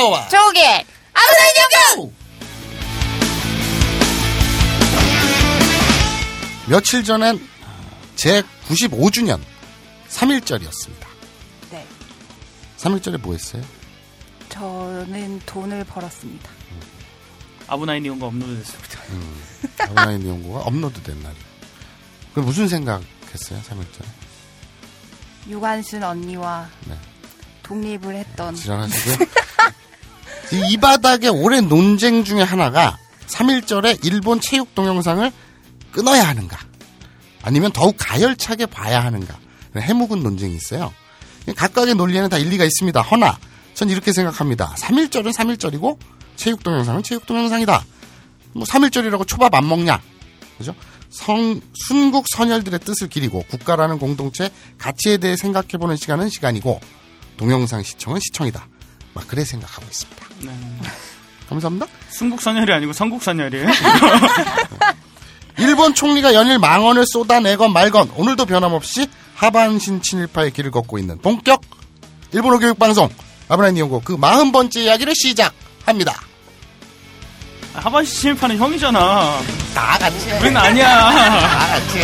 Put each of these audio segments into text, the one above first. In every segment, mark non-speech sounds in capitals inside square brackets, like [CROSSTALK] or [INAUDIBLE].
좋아와 조개 아브라인 연구 며칠 전엔 제 95주년 3일절이었습니다. 네 3일절에 뭐 했어요? 저는 돈을 벌었습니다 아브나인 이온거 업로드 됐습니다. 아브라인 연구가 업로드 된 날이. 그럼 무슨 생각했어요? 3일절에? 유관순 언니와 네. 독립을 했던 지랄하시고요. [LAUGHS] 이, 이 바닥의 오랜 논쟁 중에 하나가 3일절에 일본 체육 동영상을 끊어야 하는가 아니면 더욱 가열차게 봐야 하는가 해묵은 논쟁이 있어요. 각각의 논리에는 다 일리가 있습니다. 허나 전 이렇게 생각합니다. 3일절은 3일절이고 체육 동영상은 체육 동영상이다. 뭐 3일절이라고 초밥 안 먹냐? 그죠? 성, 순국 선열들의 뜻을 기리고 국가라는 공동체 가치에 대해 생각해보는 시간은 시간이고 동영상 시청은 시청이다. 막 그래 생각하고 있습니다. 네. 감사합니다. 순국선열이 아니고 선국선열이에요. [LAUGHS] 일본 총리가 연일 망언을 쏟아내건 말건 오늘도 변함없이 하반신 친일파의 길을 걷고 있는 본격 일본어 교육방송 아브라인 이용고 그 40번째 이야기를 시작합니다. 하반시 침입하는 형이잖아. 다 같이 우린 아니야. 다 같이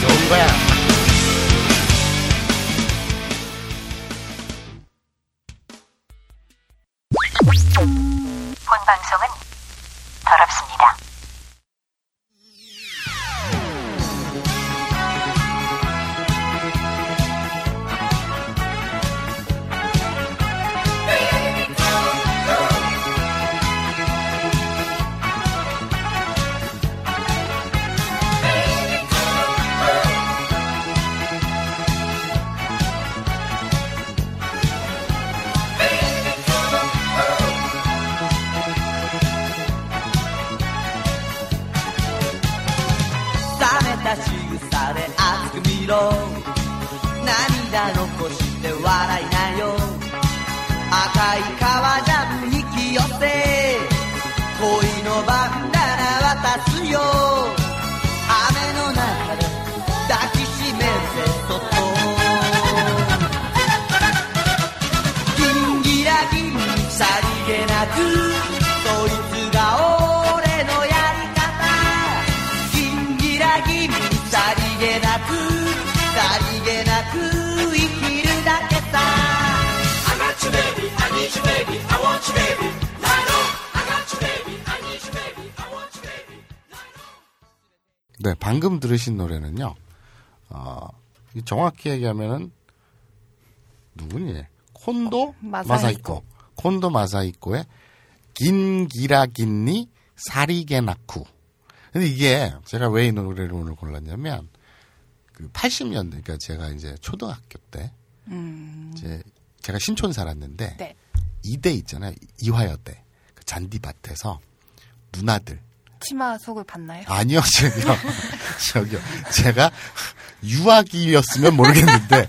좋은 거야. 방송은 더럽습니다. 네, 방금 들으신 노래는요. 어, 이 정확히 얘기하면은 누구니? 콘도 마사히코. 마사히코. 콘도 마사히코의 긴기라긴니 사리게나쿠. 근데 이게 제가 왜 이 노래를 오늘 골랐냐면 그 80년대 그러니까 제가 이제 초등학교 때 이제 제가 신촌 살았는데 네. 이대 있잖아요. 이화여대. 그 잔디밭에서 누나들 치마 속을 봤나요? 아니요, 저기요. [LAUGHS] 저기요. 제가 유아기였으면 모르겠는데,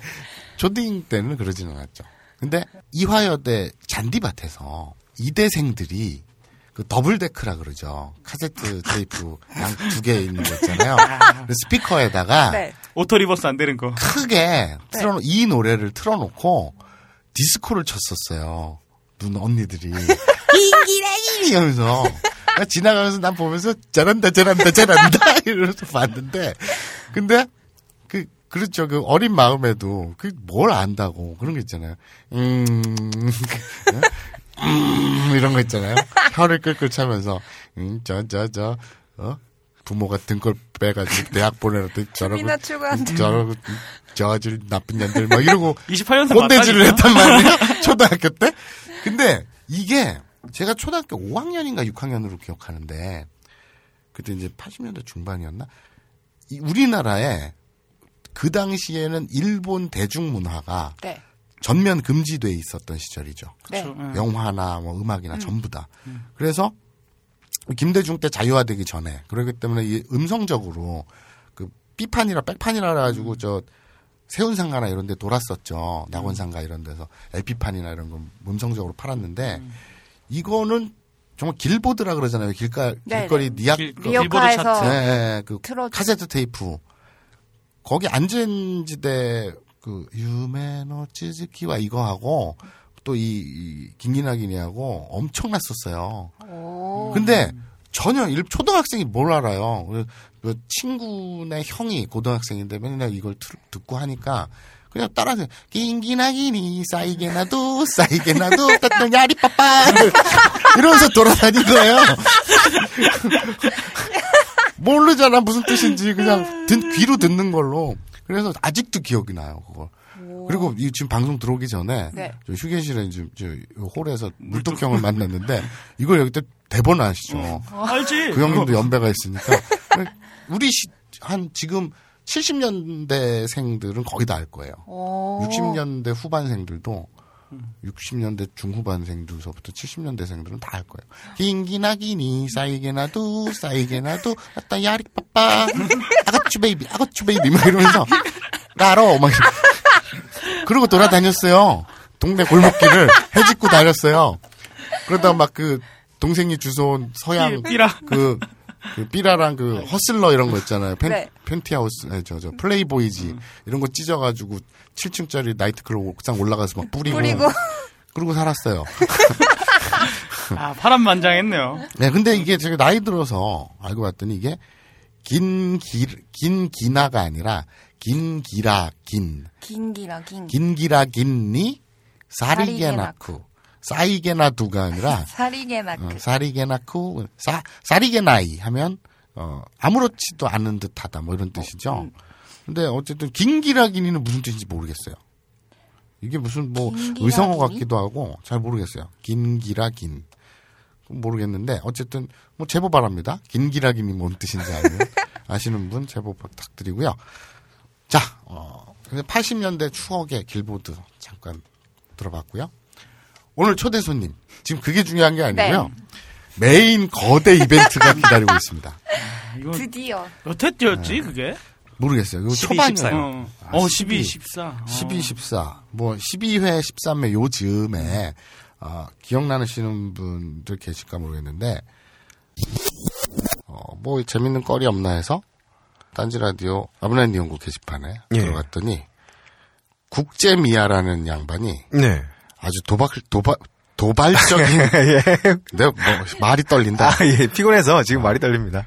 초딩 때는 그러지는 않았죠. 근데 이화여대 잔디밭에서 이대생들이 그 더블 데크라 그러죠. 카세트 테이프 양 두 개 있는 거 있잖아요. 그 스피커에다가 네. 오토 리버스 안 되는 거. 크게 틀어 이 노래를 틀어 놓고 디스코를 쳤었어요. 눈 언니들이 [LAUGHS] 잉기라기 이러면서 지나가면서 난 보면서 잘한다 잘한다 잘한다 이러면서 봤는데 근데 그 그렇죠 그 어린 마음에도 그 뭘 안다고 그런 거 있잖아요. 음, 음 이런 거 있잖아요. 혀를 끌끌 차면서 음저저저 어? 부모가 등골 빼가지고 대학 보내놓더니 저러고 추구한다. 저러고 저질 나쁜 년들 막 이러고 [LAUGHS] 28년생 꼰대질을? 했단 말이에요. 초등학교 때. 근데 이게 제가 초등학교 5학년인가 6학년으로 기억하는데 그때 이제 80년대 중반이었나? 이 우리나라에 그 당시에는 일본 대중문화가 네. 전면 금지돼 있었던 시절이죠. 네. 그렇죠. 응. 영화나 뭐 음악이나 전부 다. 그래서 김대중 때 자유화되기 전에 그렇기 때문에 이 음성적으로 그 B판이라 백판이라 가지고 저 세운상가나 이런 데 돌았었죠. 낙원상가 이런 데서 LP판이나 이런 거 음성적으로 팔았는데 이거는 정말 길보드라 그러잖아요. 길가 네, 길거리 니악 길- 그 리어카에서 빌보드 차트. 네, 네, 그 틀어주- 카세트 테이프 거기 안전지대 그 夢の続き와 이거 하고 또이 김기나기니하고 엄청났었어요. 오. 근데 전혀 일 초등학생이 뭘 알아요. 그- 그 친구네 형이 고등학생인데 맨날 이걸 틀- 듣고 하니까 그냥 따라서 긴기나기니 싸이게 나도 싸이게 나도 따뜻한 야리 빠빠 이러면서 돌아다닌 거예요. 모르잖아 무슨 뜻인지 그냥 듣, 귀로 듣는 걸로 그래서 아직도 기억이 나요 그거. 그리고 이 지금 방송 들어오기 전에 네. 저 휴게실에 이제 저 홀에서 물뚝 형을 만났는데 이걸 여기 때 대본 아시죠? 알지? 그 형님도 연배가 있으니까 우리 시, 한 지금 70년대생들은 거의 다 알 거예요. 오. 60년대 후반생들도 60년대 중후반생들서부터 70년대생들은 다 알 거예요. 긴기나기니 싸이게 나도 싸이게 나도 아따 야리 빠빠 아가추 베이비 아가추 베이비 막 이러면서 알아 막 이러- 그러고 돌아다녔어요. 동네 골목길을 해집고 다녔어요. 그러다 막 그 동생이 주워온 서양 삐- 삐라. 그, 그 삐라랑 그 허슬러 이런 거 있잖아요. 펜, 네. 펜티하우스, 아니, 저, 저, 플레이보이지. 이런 거 찢어가지고 7층짜리 나이트클럽 옥상 올라가서 막 뿌리고. 뿌리고. 그러고 살았어요. [LAUGHS] 아, 파란만장했네요. 네, 근데 이게 제가 나이 들어서 알고 봤더니 이게 긴 기, 긴 기나가 아니라 긴 기라 긴. 긴 기라 긴. 긴 기라 긴니 사리게 낳고. 싸이게 나두가 아니라 [LAUGHS] 사리게 낳고. 어, 사리게 낳고 사 사리게 나이 하면 어 아무렇지도 않은 듯하다 뭐 이런 뜻이죠. 근데 어쨌든 긴기라기니는 무슨 뜻인지 모르겠어요. 이게 무슨 뭐 긴기라기니? 의성어 같기도 하고 잘 모르겠어요. 긴기라긴 모르겠는데 어쨌든 뭐 제보 바랍니다. 긴기라긴이 뭔 뜻인지 알면 [LAUGHS] 아시는 분 제보 부탁드리고요. 자, 어, 80년대 추억의 길보드 잠깐 들어봤고요. 오늘 초대 손님 지금 그게 중요한 게 아니고요. 메인 거대 이벤트가 기다리고 있습니다. [LAUGHS] 이거 드디어. 몇회 뛰었지, 그게? 모르겠어요. 이거 12, 초반이에요. 14 요. 어, 아, 어 12, 12, 14. 어. 12, 14, 뭐 12회, 13회 요 즈음에 어, 기억나시는 분들 계실까 모르겠는데 어, 뭐 재밌는 거리 없나 해서 딴지 라디오 아브라인 연구 게시판에 예. 들어갔더니 국제미아라는 양반이 네. 아주 도박 도박 도발적인 내가 [LAUGHS] 뭐 말이 떨린다. 아, 예. 피곤해서 지금 말이 떨립니다.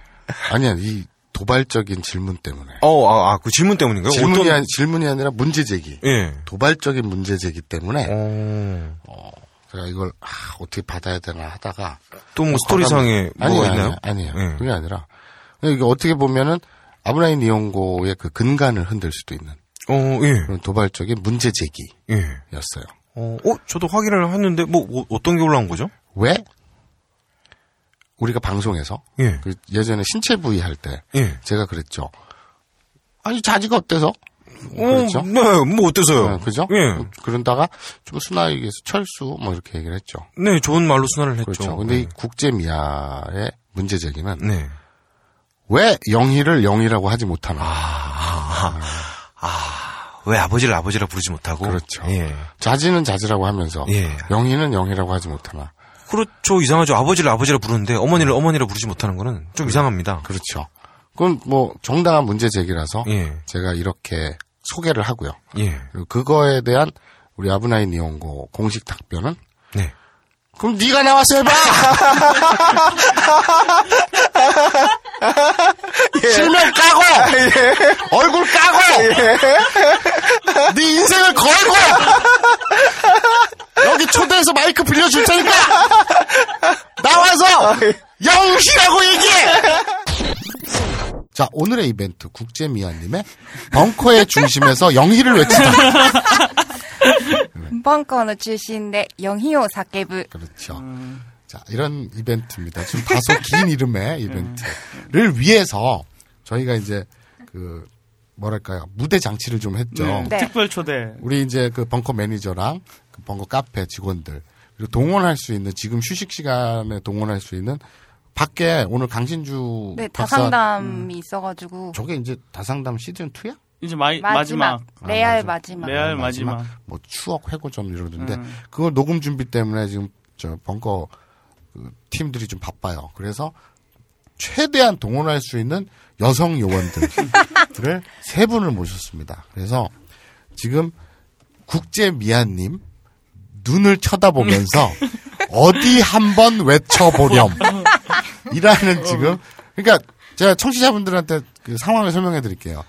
아니야 이 도발적인 질문 때문에 어, 아, 아, 그 질문 때문인가요? 질문이 어떤- 아니, 질문이 아니라 문제 제기 예. 도발적인 문제 제기 때문에 어, 제가 이걸 아, 어떻게 받아야 되나 하다가 또 뭐 스토리상에 아니에요, 뭐가 있나요? 아니에요, 아니에요. 예. 그게 아니라 이게 어떻게 보면은 아브라인 이용고의 그 근간을 흔들 수도 있는 어, 예. 도발적인 문제 제기였어요. 예. 어, 어, 저도 확인을 했는데, 뭐, 뭐 어떤 게 올라온 거죠? 왜 우리가 방송에서 예. 그 예전에 신체 부위 할때 예. 제가 그랬죠. 아니 자지가 어때서? 어, 그랬죠. 네, 뭐 어때서요? 네, 그죠? 예. 그런다가 좀 순화하기 위해서 철수 뭐 이렇게 얘기를 했죠. 네, 좋은 말로 순화를 했죠. 그렇죠. 근데 이 국제 미아의 문제 제기는 네. 왜 영희를 영희라고 하지 못하나? 왜 아버지를 아버지라 부르지 못하고? 그렇죠. 예. 자지는 자지라고 하면서 예. 영희는 영희라고 하지 못하나? 그렇죠. 이상하죠. 아버지를 아버지라 부르는데 어머니를 어머니라 부르지 못하는 거는 좀 이상합니다. 그렇죠. 그건 뭐 정당한 문제 제기라서 예. 제가 이렇게 소개를 하고요. 예. 그거에 대한 우리 아브나인 이용고 공식 답변은 네. 그럼 네가 나와서 해봐. [LAUGHS] 예. 실명 까고 아, 예. 얼굴 까고 아, 예. 네 인생을 걸고 여기 초대해서 마이크 빌려줄 테니까 나와서 아, 예. 영시라고 얘기해 자 오늘의 이벤트 국제미아님의 벙커의 중심에서 영희를 외치다 벙커의 중심에 영희요 사케부 그렇죠 음... 자, 이런 이벤트입니다. 지금 다소 긴 이름의 [LAUGHS] 이벤트를 위해서 저희가 이제 그 뭐랄까요 무대 장치를 좀 했죠. 네, 네. 특별 초대. 우리 이제 그 벙커 매니저랑 그 벙커 카페 직원들 그리고 동원할 수 있는 지금 휴식 시간에 동원할 수 있는 밖에 오늘 강신주 네, 박사 다상담이 있어가지고. 저게 이제 다상담 시즌 2야? 이제 마이, 마지막. 마지막. 레알 아, 마지막. 레알 마지막. 뭐 추억 회고전 이러던데 음. 그걸 녹음 준비 때문에 지금 저 벙커 그 팀들이 좀 바빠요. 그래서 최대한 동원할 수 있는 여성 요원들을 [LAUGHS] 세 분을 모셨습니다. 그래서 지금 국제 미아님 눈을 쳐다보면서 [LAUGHS] 어디 한번 외쳐보렴. 이라는 지금, 그러니까 제가 청취자분들한테 그 상황을 설명해 드릴게요.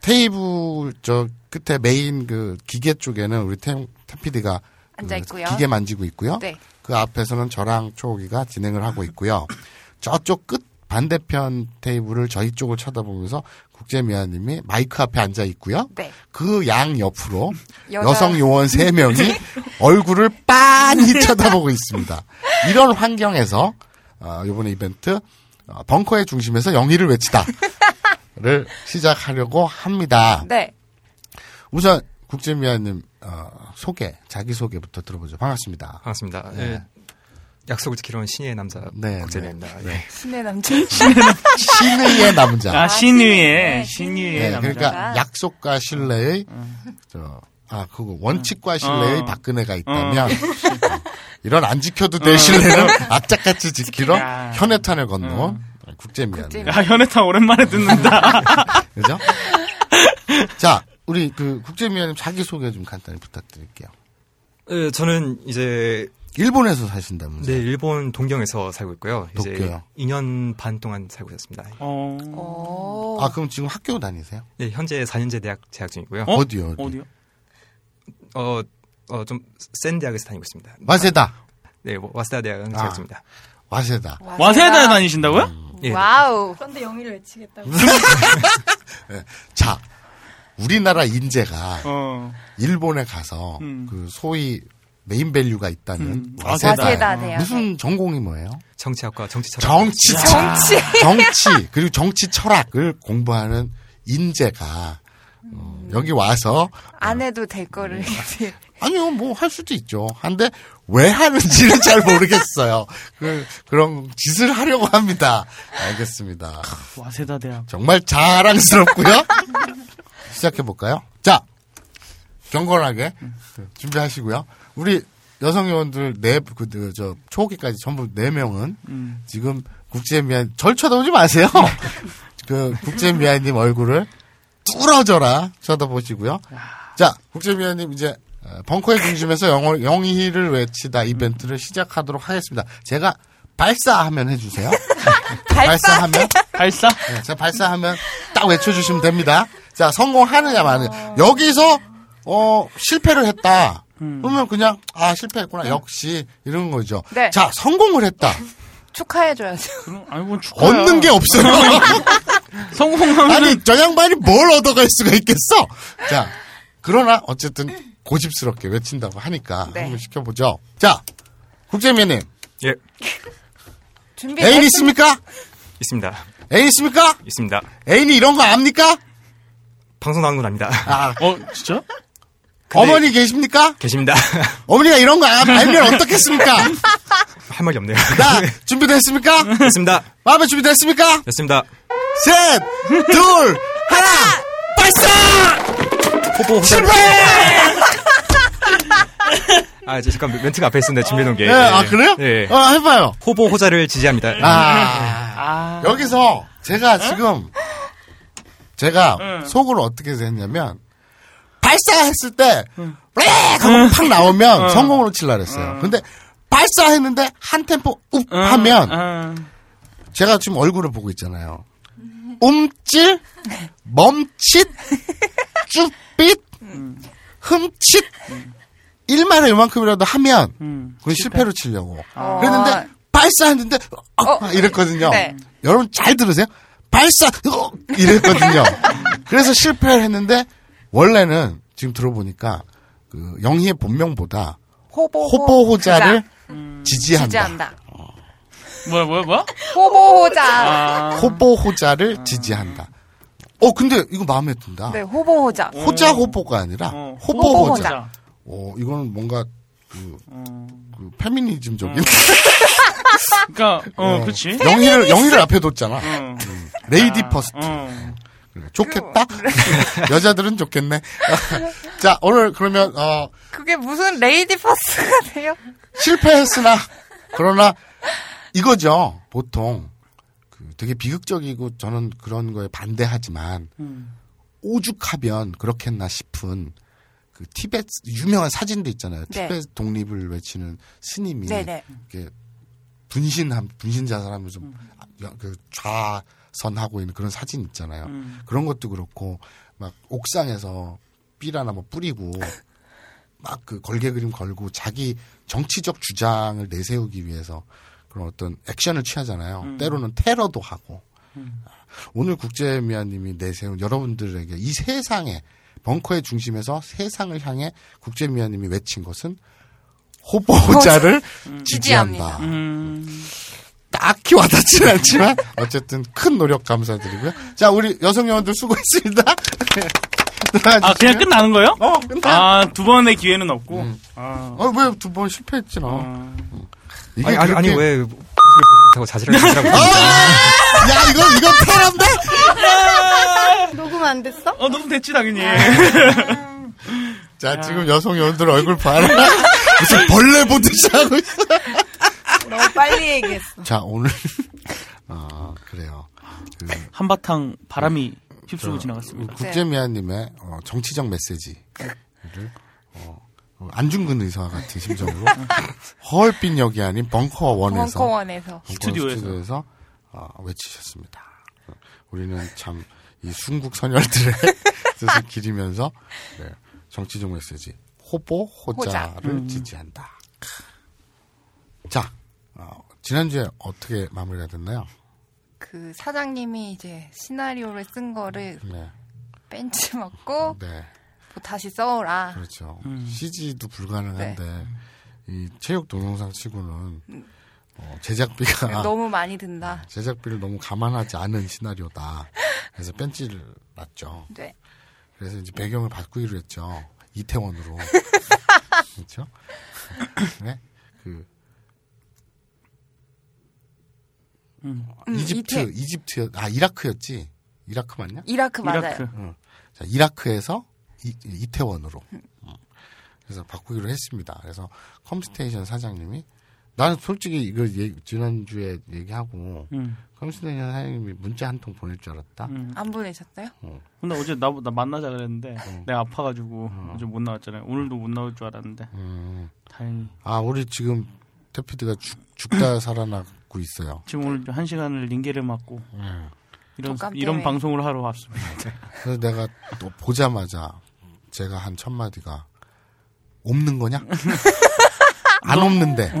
테이블 저 끝에 메인 그 기계 쪽에는 우리 템, 템피디가 그 앉아 있고요. 기계 만지고 있고요. 네. 그 앞에서는 저랑 초기가 진행을 하고 있고요. [LAUGHS] 저쪽 끝 반대편 테이블을 저희 쪽을 쳐다보면서 국제미아님이 마이크 앞에 앉아 있고요. 네. 그 양 옆으로 [LAUGHS] 여자- 여성 요원 세명이 [LAUGHS] 얼굴을 빤히 쳐다보고 있습니다. 이런 환경에서 어, 이번에 이벤트 어, 벙커의 중심에서 영희를 외치다를 시작하려고 합니다. 네. 우선 국제미아님 어, 소개, 자기 소개부터 들어보죠. 반갑습니다. 반갑습니다. 네. 예, 약속을 지키러 온 신의 남자 네, 국제입니다. 네. 예. 신의 남자. [LAUGHS] 신의의 남자. 아, 신유의, 신유의 네, 남자. 그러니까 약속과 신뢰의 저, 아, 그거 원칙과 신뢰의 어. 박근혜가 있다면 [LAUGHS] 이런 안 지켜도 될 신뢰는 악착같이 지키러 야. 현해탄을 건너온 국제미안. 국제미안. 야, 현해탄 오랜만에 듣는다. [LAUGHS] 그죠? 자, 우리 그 국제미안님 자기 소개 좀 간단히 부탁드릴게요. 예, 저는 이제 일본에서 사신다면서요? 네, 일본 동경에서 살고 있고요. 이제 도쿄요? 2년 반 동안 살고 있었습니다. 어. 오. 아, 그럼 지금 학교 다니세요? 네, 현재 4년제 대학 재학 중이고요. 어? 어디요? 어디? 어디요? 어, 어, 좀 센 대학에서 다니고 있습니다. 와세다. 네, 뭐, 와세다 대학은 아. 재학 중입니다. 와세다. 와세다 다니신다고요? 예. 와우. 그런데 영희를 외치겠다고. [LAUGHS] 자, 우리나라 인재가 어. 일본에 가서 음. 그 소위 네임 밸류가 있다는 음. 와세다. 와세다 대학. 무슨 전공이 뭐예요? 정치학과 정치 철학. 정치, 정치. [LAUGHS] 정치 그리고 정치 철학을 공부하는 인재가 어, 여기 와서 안 해도 될 거를 이제. [LAUGHS] 아니요 뭐 할 수도 있죠. 한데 왜 하는지는 잘 모르겠어요. 그 그런 짓을 하려고 합니다. 알겠습니다. 와세다 대학. 정말 자랑스럽고요. [LAUGHS] 시작해 볼까요? 자, 경건하게 준비하시고요. 우리 여성 요원들 네그저 초기까지 전부 네 명은 음. 지금 국제미안 절 쳐다보지 마세요. [LAUGHS] 그 국제미아님 얼굴을 뚫어져라 쳐다보시고요. 자, 국제미아님 이제 어, 벙커의 중심에서 영어, 영희를 외치다 이벤트를 시작하도록 하겠습니다. 제가 발사하면 해주세요. [LAUGHS] 발사하면 발사? 네, 제가 발사하면 딱 외쳐주시면 됩니다. 자, 성공하느냐, 마느냐. 여기서, 어, 실패를 했다. 그러면 그냥, 아, 실패했구나. 역시, 이런 거죠. 네. 자, 성공을 했다. [LAUGHS] 축하해 줘야죠. 그럼, 아니, 뭐 축하야. 얻는 게 없어요. [LAUGHS] 성공하면. 아니, 저 양반이 뭘 얻어갈 수가 있겠어? 자, 그러나, 어쨌든, 고집스럽게 외친다고 하니까, 네. 한번 시켜보죠. 자, 국제미님, 예, 준비 애인 있습니까? 있습니다. 애인 있습니까? 있습니다. 애인이 이런 거 압니까? 방송 나온 건 압니다. 아, [LAUGHS] 어, 진짜? 어머니 계십니까? 계십니다. [LAUGHS] 어머니가 이런 거 알- 알면 어떻겠습니까? [LAUGHS] 할 말이 없네요. 자, 준비됐습니까? 됐습니다. 마음에 준비됐습니까? 됐습니다. 셋, 둘, 하나, 발사! 호자. 실패! 아, 저 잠깐 멘트가 앞에 있었는데 준비해놓은 게. 네, 아, 그래요? 네. 어, 해봐요. 호보 호자를 지지합니다. 아, 아. 여기서 제가 지금, 제가 응. 속으로 어떻게 했냐면, 발사했을 때, 렉! 하고 팍 나오면 응. 성공으로 칠라 그랬어요. 근데, 발사했는데, 한 템포 웁! 응, 하면, 응. 제가 지금 얼굴을 보고 있잖아요. 움찔, 멈칫, [LAUGHS] 쭈삣, 흠칫, 일만에 요만큼이라도 하면 음. 그건 실패로 치려고. 어. 그랬는데 발사했는데 어, 어. 이랬거든요. 네. 여러분 잘 들으세요. 발사 어, 이랬거든요. 그래서 실패를 했는데 원래는 지금 들어보니까 그 영희의 본명보다 호보 호보호자를 지지한다. 지지한다. 뭐야, 뭐야, 뭐야? 호보호자. 아. 호보호자를 지지한다. 어 근데 이거 마음에 든다. 네, 호보호자. 호자 호보가 아니라 어. 호보호자. 호보호자. 어 이거는 뭔가 그, 어. 그 페미니즘적인 [LAUGHS] 그니까, 어, 어. 그치. 영희를 영희를 앞에 뒀잖아. 어. lady first. 어. 그래, 좋겠다. [LAUGHS] 여자들은 좋겠네. [LAUGHS] 자 오늘 그러면 어 그게 무슨 lady first가 돼요? 실패했으나 그러나 이거죠. 보통 그 되게 비극적이고 저는 그런 거에 반대하지만 음. 오죽하면 그렇겠나 싶은 그 티베트 유명한 사진도 있잖아요. 네. 티베트 독립을 외치는 스님이 네네. 이렇게 분신한 분신 자살하면서 그 좌선하고 있는 그런 사진 있잖아요. 음. 그런 것도 그렇고 막 옥상에서 삘하나 뭐 뿌리고 [LAUGHS] 막 그 걸개 그림 걸고 자기 정치적 주장을 내세우기 위해서 그런 어떤 액션을 취하잖아요. 때로는 테러도 하고. 오늘 국제미아님이 내세운 여러분들에게 이 세상에 벙커의 중심에서 세상을 향해 국제미아님이 외친 것은 호보자를 [LAUGHS] 지지한다. 음. 딱히 와닿지는 않지만 [LAUGHS] 어쨌든 큰 노력 감사드리고요. 자 우리 여성 여원들 수고했습니다. [LAUGHS] 아, 그냥 끝나는 거예요? 어 끝나. 아, 두 번의 기회는 없고. 아. 어왜 두 번 실패했지 너? 아. 이게 아니, 아니, 아니, 그렇게- 왜, 못하고 자질하게 하라고. 야 이거 이거 테러인데? 녹음 안 됐어? 어, 너무 됐지, 당연히. 자 지금 여성 여원들 얼굴 봐라. 무슨 벌레 보듯이 하고 있어. 너무 빨리 얘기했어. 자 오늘 아 [LAUGHS] 그래요. 그 한바탕 바람이 휩쓸고 지나갔습니다. 국제미아님의 어, 정치적 메시지를 어, 어, 안중근 의사와 같은 심정으로 [LAUGHS] 허얼빛 역이 아닌 벙커 원에서 벙커원에서. 스튜디오에서. 스튜디오에서 어, 외치셨습니다. 우리는 참 이 순국 선열들의 [LAUGHS] 뜻을 기리면서 네, 정치적 메시지 호보 호자를 음. 지지한다. 자 어, 지난주에 어떻게 마무리가 됐나요? 그 사장님이 이제 시나리오를 쓴 거를 네, 벤치 먹고 네. 뭐 다시 써오라. 그렇죠. 음. CG도 불가능한데 네. 이 체육 동영상 치고는 어, 제작비가 음. [LAUGHS] 너무 많이 든다. 제작비를 너무 감안하지 않은 시나리오다. 그래서 벤치를 놨죠. 네. 그래서 이제 배경을 바꾸기로 했죠. 이태원으로. [LAUGHS] 그렇죠? 네. 그 음, 이집트, 이태- 이집트, 아 이라크였지. 이라크 맞냐? 이라크 맞아요. 이라크. 자, 이라크에서 이, 태원으로 그래서 바꾸기로 했습니다. 그래서 컴스테이션 사장님이 나는 솔직히 이거 얘- 지난주에 얘기하고 음. 컴스테이션 사장님이 문자 한 통 보낼 줄 알았다. 음. 안 보내셨어요? 근데 어제 나, 나 만나자 그랬는데 내가 아파가지고 어제 못 나왔잖아요. 오늘도 못 나올 줄 알았는데 음. 다행히 아, 우리 지금 태피드가 죽, 죽다 [LAUGHS] 살아나고 있어요. 지금 오늘 한 시간을 링게를 맞고 네. 이런 이런. 방송을 하러 왔습니다. 그래서 내가 또 보자마자 제가 한 첫 마디가 없는 거냐? [LAUGHS] 안 없는데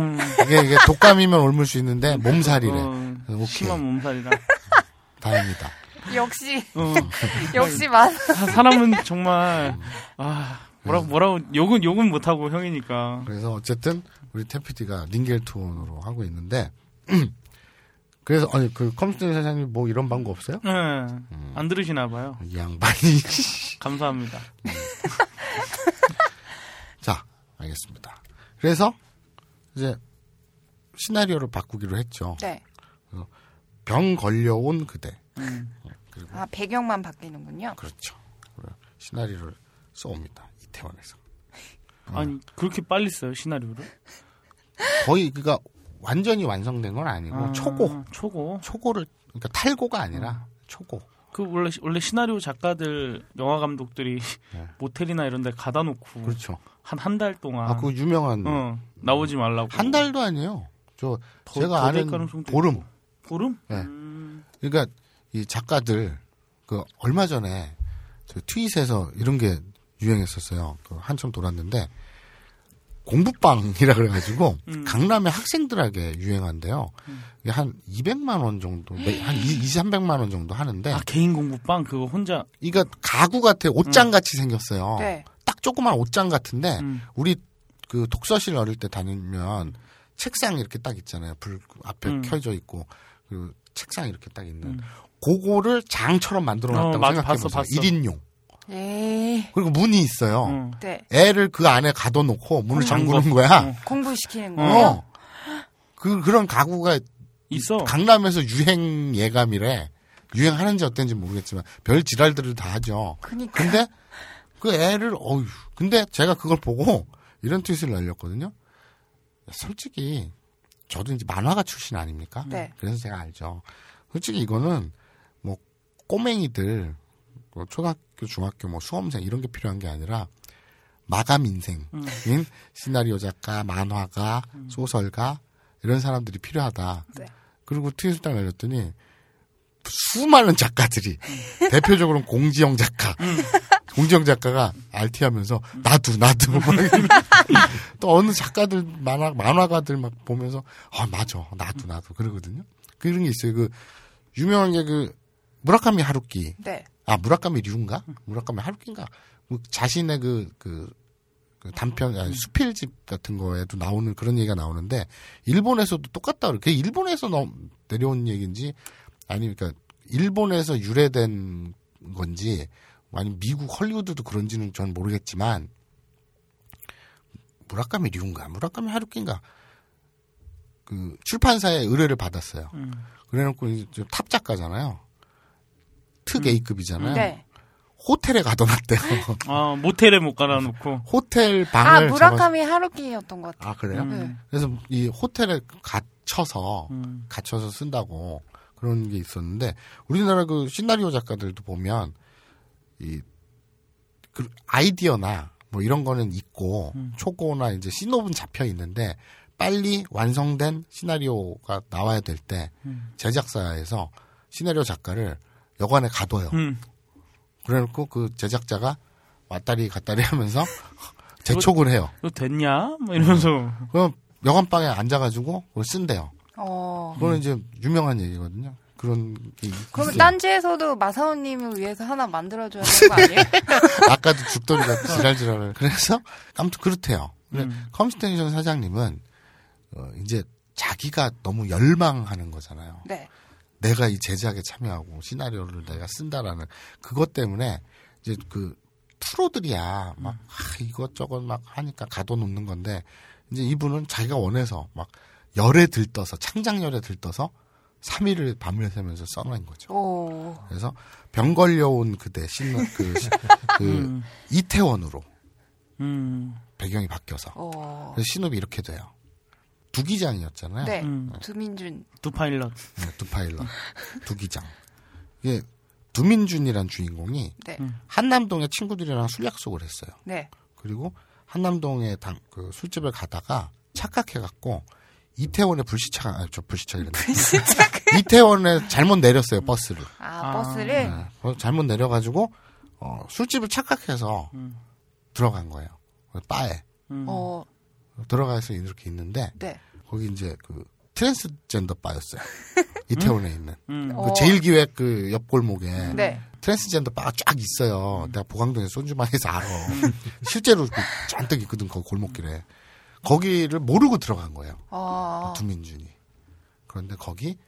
이게, 이게 독감이면 옮을 수 있는데 몸살이래. 어, 그래서 오케이 심한 몸살이라. [LAUGHS] 다행이다. 역시 어, [LAUGHS] 역시 맞. 사- 사람은 정말 아 뭐라고 뭐라고 욕은 욕은 못 하고 형이니까. 그래서 어쨌든 우리 태피디가 링겔 투혼으로 하고 있는데 [CLEARS THROAT] 그래서 아니 그 컴스테이션 사장님 뭐 이런 방법 없어요? 네, 안 들으시나 봐요. 이 양반이 [LAUGHS] 감사합니다. 자 알겠습니다. 그래서 이제 시나리오를 바꾸기로 했죠. 네. 병 걸려온 그대. 음. 그리고 아 배경만 바뀌는군요. 그렇죠. 시나리오를 써옵니다. 이태원에서. [LAUGHS] 아니 그렇게 빨리 써요 시나리오를? 거의 그니까 완전히 완성된 건 아니고 아, 초고. 초고. 초고를 그러니까 탈고가 아니라 초고. 그 원래 원래 시나리오 작가들 영화 감독들이 네. 모텔이나 이런 데 가다 놓고 그렇죠. 한 한 달 동안 아, 그 유명한 어, 나오지 말라고 한 달도 아니에요. 저 더- 제가 아는 보름. 보름? 네. 음, 그러니까 이 작가들 그 얼마 전에 저 트윗에서 이런 게 유행했었어요. 그 한참 돌았는데 공부방이라 그래가지고 음. 강남의 학생들에게 유행한대요. 이게 한 200만 원 정도, 매- 한 2, 300만 원 정도 하는데 아 개인 공부방 그거 혼자 이거 가구 같아 옷장 같이 생겼어요. 네. 딱 조그만 옷장 같은데 음. 우리 그 독서실 어릴 때 다니면 책상 이렇게 딱 있잖아요. 불 앞에 음. 켜져 있고 그 책상 이렇게 딱 있는 그거를 장처럼 만들어 어, 놨다고 맞아, 생각해 봤어, 보세요. 봤어. 1인용. 예. 그리고 문이 있어요. 어. 네. 애를 그 안에 가둬 놓고 문을 잠궈. 잠그는 거야. 어. 공부시키는 어. 거예요. 그 그런 가구가 있어. 강남에서 유행 예감이래. 유행하는지 어땠는지 모르겠지만 별 지랄들을 다 하죠. 그니까. 근데 그 애를 어휴. 근데 제가 그걸 보고 이런 트윗을 날렸거든요. 솔직히 저도 이제 만화가 출신 아닙니까? 네. 그래서 제가 알죠. 솔직히 이거는 뭐 꼬맹이들 뭐 초등학교, 중학교, 뭐 수험생 이런 게 필요한 게 아니라 마감 인생인 시나리오 작가, 만화가, 소설가 이런 사람들이 필요하다. 네. 그리고 트윗을 딱 날렸더니 수많은 작가들이 대표적으로는 공지영 작가, 공지영 작가가 RT하면서 나도 나도 막 이러고 [LAUGHS] 또 어느 작가들 만화 만화가들 막 보면서 아 맞아 나도 나도 그러거든요. 그런 게 있어요. 그 유명한 게 그 무라카미 하루키 네. 아 무라카미 류인가 무라카미 하루키인가 그 자신의 그, 그, 그 단편 아니, 수필집 같은 거에도 나오는 그런 얘기가 나오는데 일본에서도 똑같다 그래. 그게 일본에서 나, 내려온 얘기인지 아니 그러니까 일본에서 유래된 건지 아니 미국 헐리우드도 그런지는 전 모르겠지만 무라카미 류인가 무라카미 하루키인가 그 출판사에 의뢰를 받았어요. 음. 그래놓고 이제 좀탑 작가잖아요. 특 A급이잖아요. 네. 호텔에 가둬놨대요. [LAUGHS] 아 모텔에 못 깔아놓고. 호텔 아, 방을 무라카미 하루키였던 것 같아요. 아 그래요? 음. 네. 그래서 이 호텔에 갇혀서 음. 갇혀서 쓴다고 그런 게 있었는데 우리나라 그 시나리오 작가들도 보면 이 그 아이디어나 뭐 이런 거는 있고 음. 초고나 이제 시놉은 잡혀 있는데 빨리 완성된 시나리오가 나와야 될때 음. 제작사에서 시나리오 작가를 여관에 가둬요. 음. 그래놓고 그 제작자가 왔다리 갔다리 하면서 [LAUGHS] 재촉을 해요. 이거 됐냐? 뭐 이러면서. 그럼 여관방에 앉아가지고 그걸 쓴대요. 어. 그거는 이제 유명한 얘기거든요. 그런 있어요. 딴지에서도 마사오님을 위해서 하나 만들어줘야 되는 거 아니에요? [LAUGHS] 아까도 죽돌이가 지랄지랄을 그래서 아무튼 그렇대요. 음. 컴스테이션 사장님은 어, 이제 자기가 너무 열망하는 거잖아요. 네. 내가 이 제작에 참여하고 시나리오를 내가 쓴다라는 그것 때문에 이제 그 프로들이야 막 아, 이것저것 막 하니까 가둬놓는 건데 이제 이분은 자기가 원해서 막 열에 들떠서 창작열에 들떠서 3일을 밤을 새면서 써놓은 거죠. 오. 그래서 병 걸려온 그대 신, 그, 시- [LAUGHS] 그 음. 이태원으로 음. 배경이 바뀌어서 오. 그래서 신업이 이렇게 돼요. 두 기장이었잖아요. 네. 음. 두민준. 두 파일럿. 네, 두 파일럿, 두기장. 이게 두민준이란 주인공이 네. 음. 한남동에 친구들이랑 술 약속을 했어요. 네. 그리고 한남동에 당, 그 술집을 가다가 착각해갖고 이태원에 불시착, 아니, 저 불시착 이랬네. [LAUGHS] 이태원에 잘못 내렸어요, 버스를. 아, 아. 버스를? 네, 어, 잘못 내려가지고, 어, 술집을 착각해서 음. 들어간 거예요. 바에. 음. 어, 들어가서 이렇게 있는데, 네. 거기 이제 그 트랜스젠더 바였어요. [LAUGHS] 이태원에 있는. 음. 어. 그 제일기획 그 옆골목에 네. 트랜스젠더 바가 쫙 있어요. 내가 보광동에 소주방에서 알아. 실제로 그 잔뜩 있거든, 그 골목길에. 거기를 모르고 들어간 거예요. 어, 두민준이. 그런데 거기,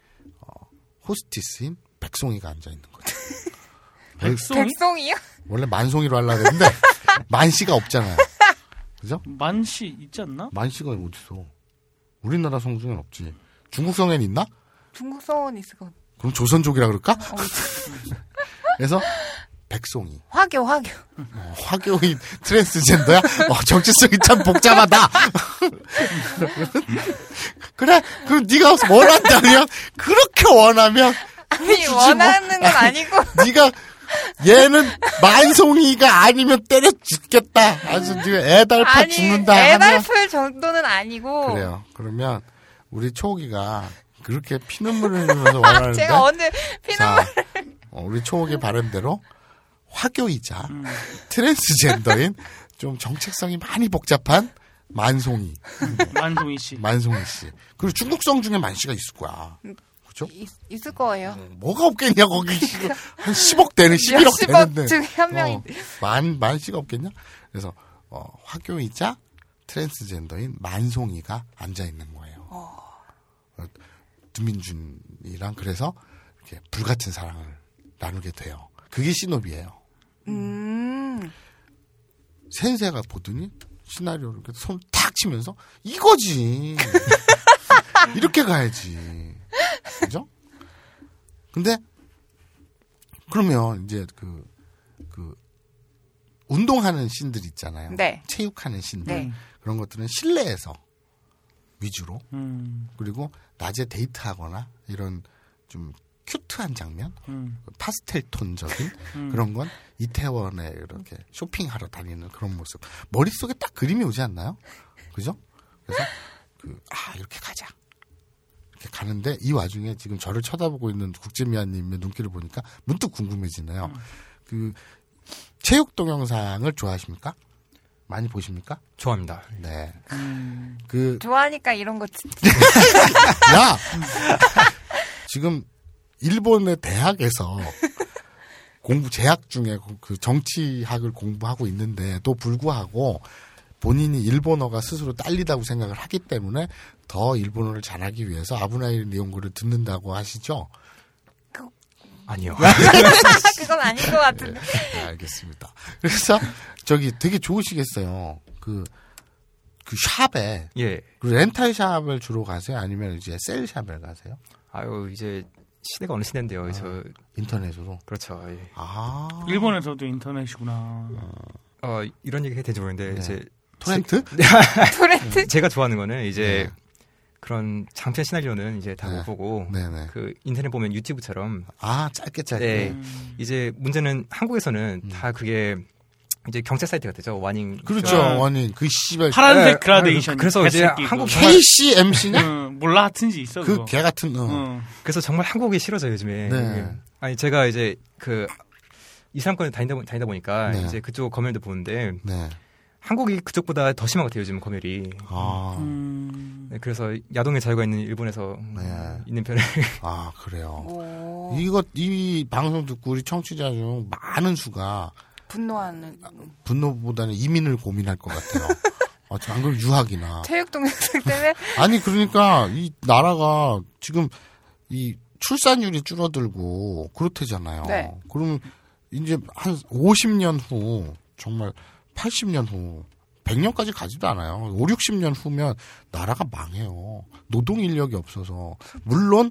어, 호스티스인 백송이가 앉아 있는 거죠. [LAUGHS] 백송이? 백송이요? 원래 만송이로 하려고 했는데, [LAUGHS] 만씨가 없잖아요. 그죠? 만시 있지 않나? 만씨가 어딨어. 우리나라 성 중엔 없지. 중국 성엔 있나? 중국 성원 있을 것. 그럼 조선족이라 그럴까? 어, 그래서 백송이, 화교, 화교. 어, 화교인 트랜스젠더야? 어, 정체성이 참 복잡하다. [LAUGHS] 그래, 그럼 네가 뭘 한다면 그렇게 원하면 아니, 주지 원하는 뭐. 건 아니고. 네가 얘는 만송이가 아니면 때려 죽겠다. 아주 네가 애달파 아니, 죽는다 애달플 정도는 아니고. 그래요. 그러면 우리 초옥이가 그렇게 피눈물을 흘리면서 원하는데 [LAUGHS] 제가 언제 피눈물. 자, 어, 우리 초옥의 바람대로 화교이자 트랜스젠더인 좀 정체성이 많이 복잡한 만송이, 만송이 씨. 만송이 씨. 그리고 중국성 중에 만 씨가 있을 거야. 그죠? 있, 있을 거예요. 뭐가 없겠냐, 거기. 지금 한 10억 되는, 11억 몇십억 되는데. 중에 한 명이. 어, 만, 만 씨가 없겠냐? 그래서, 어, 화교이자 트랜스젠더인 만송이가 앉아있는 거예요. 어, 두민준이랑 그래서 이렇게 불같은 사랑을 나누게 돼요. 그게 신업이에요. 음. 센세가 보더니 시나리오를 이렇게 손 탁 치면서 이거지. [LAUGHS] 이렇게 가야지. 그죠? 근데 그러면 이제 그, 그, 운동하는 신들 있잖아요. 네. 체육하는 신들. 네. 그런 것들은 실내에서 위주로 음. 그리고 낮에 데이트하거나 이런 좀 큐트한 장면, 음. 파스텔 톤적인 [LAUGHS] 음. 그런 건 이태원에 이렇게 쇼핑하러 다니는 그런 모습. 머릿속에 딱 그림이 오지 않나요? 그죠? 그래서 그, 아, 이렇게 가자. 이렇게 가는데 이 와중에 지금 저를 쳐다보고 있는 국제미아님의 눈길을 보니까 문득 궁금해지네요. 그 체육 동영상을 좋아하십니까? 많이 보십니까? 좋아합니다. 네. 음. 그 좋아하니까 이런 거 듣- [LAUGHS] 야! [LAUGHS] 지금 일본의 대학에서 [LAUGHS] 공부 재학 중에 그 정치학을 공부하고 있는데도 불구하고 본인이 일본어가 스스로 딸리다고 생각을 하기 때문에 더 일본어를 잘하기 위해서 아브나이 니온고를 듣는다고 하시죠? 아니요. [LAUGHS] 그건 아닌 것 같은데. 네, 알겠습니다. 그래서 저기 되게 좋으시겠어요. 그, 그 샵에 예. 그 렌탈 샵을 주로 가세요? 아니면 이제 셀 샵을 가세요? 아유 이제 시대가 어느 시대인데요. 저 인터넷으로? 그렇죠. 예. 아. 일본에서도 인터넷이구나. 어 이런 얘기 해도 되는지 모르겠는데 네. 이제 토렌트? [LAUGHS] 토렌트? 제가 좋아하는 거는 이제 네. 그런 장편 시나리오는 이제 다 네. 못 보고 네네. 그 인터넷 보면 유튜브처럼 아, 짧게 짧게. 네. 음. 이제 문제는 한국에서는 음. 다 그게 이제 경고 사이트가 되죠. Warning. 그렇죠, 어. 원인. 그 씨발. 파란색 네, 그라데이션. 그래서 이제 한국 그거. KCMC냐? 응, 몰라 하튼지 있어 그. 개 같은, 어. 응. 그래서 정말 한국이 싫어져요 요즘에. 네. 아니 제가 이제 그 이스람권에 다니다, 보- 다니다 보니까 네. 이제 그쪽 검열도 보는데 네. 한국이 그쪽보다 더 심한 것 같아요 요즘 검열이. 아, 음. 네, 그래서 야동의 자유가 있는 일본에서 네. 있는 편을 [LAUGHS] 아, 그래요. 오, 이거, 이 방송 듣고 우리 청취자 중 많은 수가 분노하는 분노보다는 이민을 고민할 것 같아요. 아, 안 그러면 유학이나. [LAUGHS] 체육 동영상 때문에 [LAUGHS] 아니, 그러니까 이 나라가 지금 이 출산율이 줄어들고 그렇대잖아요. 네. 그럼 이제 한 50년 후, 정말 80년 후, 100년까지 가지도 않아요. 5, 60년 후면 나라가 망해요. 노동 인력이 없어서. 물론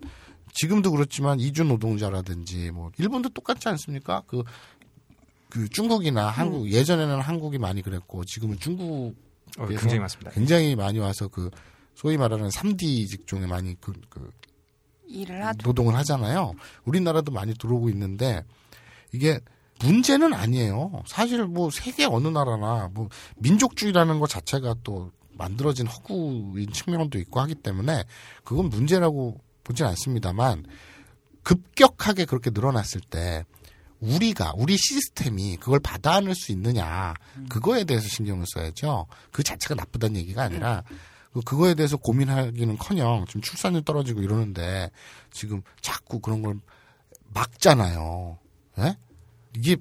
지금도 그렇지만 이주 노동자라든지 뭐 일본도 똑같지 않습니까? 그, 그 중국이나 한국 예전에는 한국이 많이 그랬고 지금은 중국 어, 굉장히 많습니다. 굉장히 많이 와서 그 소위 말하는 3D 직종에 많이 그, 그 일을 하죠. 노동을 하잖아요. 우리나라도 많이 들어오고 있는데 이게 문제는 아니에요. 사실 뭐 세계 어느 나라나 뭐 민족주의라는 것 자체가 또 만들어진 허구인 측면도 있고 하기 때문에 그건 문제라고 보진 않습니다만 급격하게 그렇게 늘어났을 때 우리가 우리 시스템이 그걸 받아 안을 수 있느냐 그거에 대해서 신경을 써야죠. 그 자체가 나쁘다는 얘기가 아니라 그- 그거에 대해서 고민하기는커녕 지금 출산율 떨어지고 이러는데 지금 자꾸 그런 걸 막잖아요. 예? 이게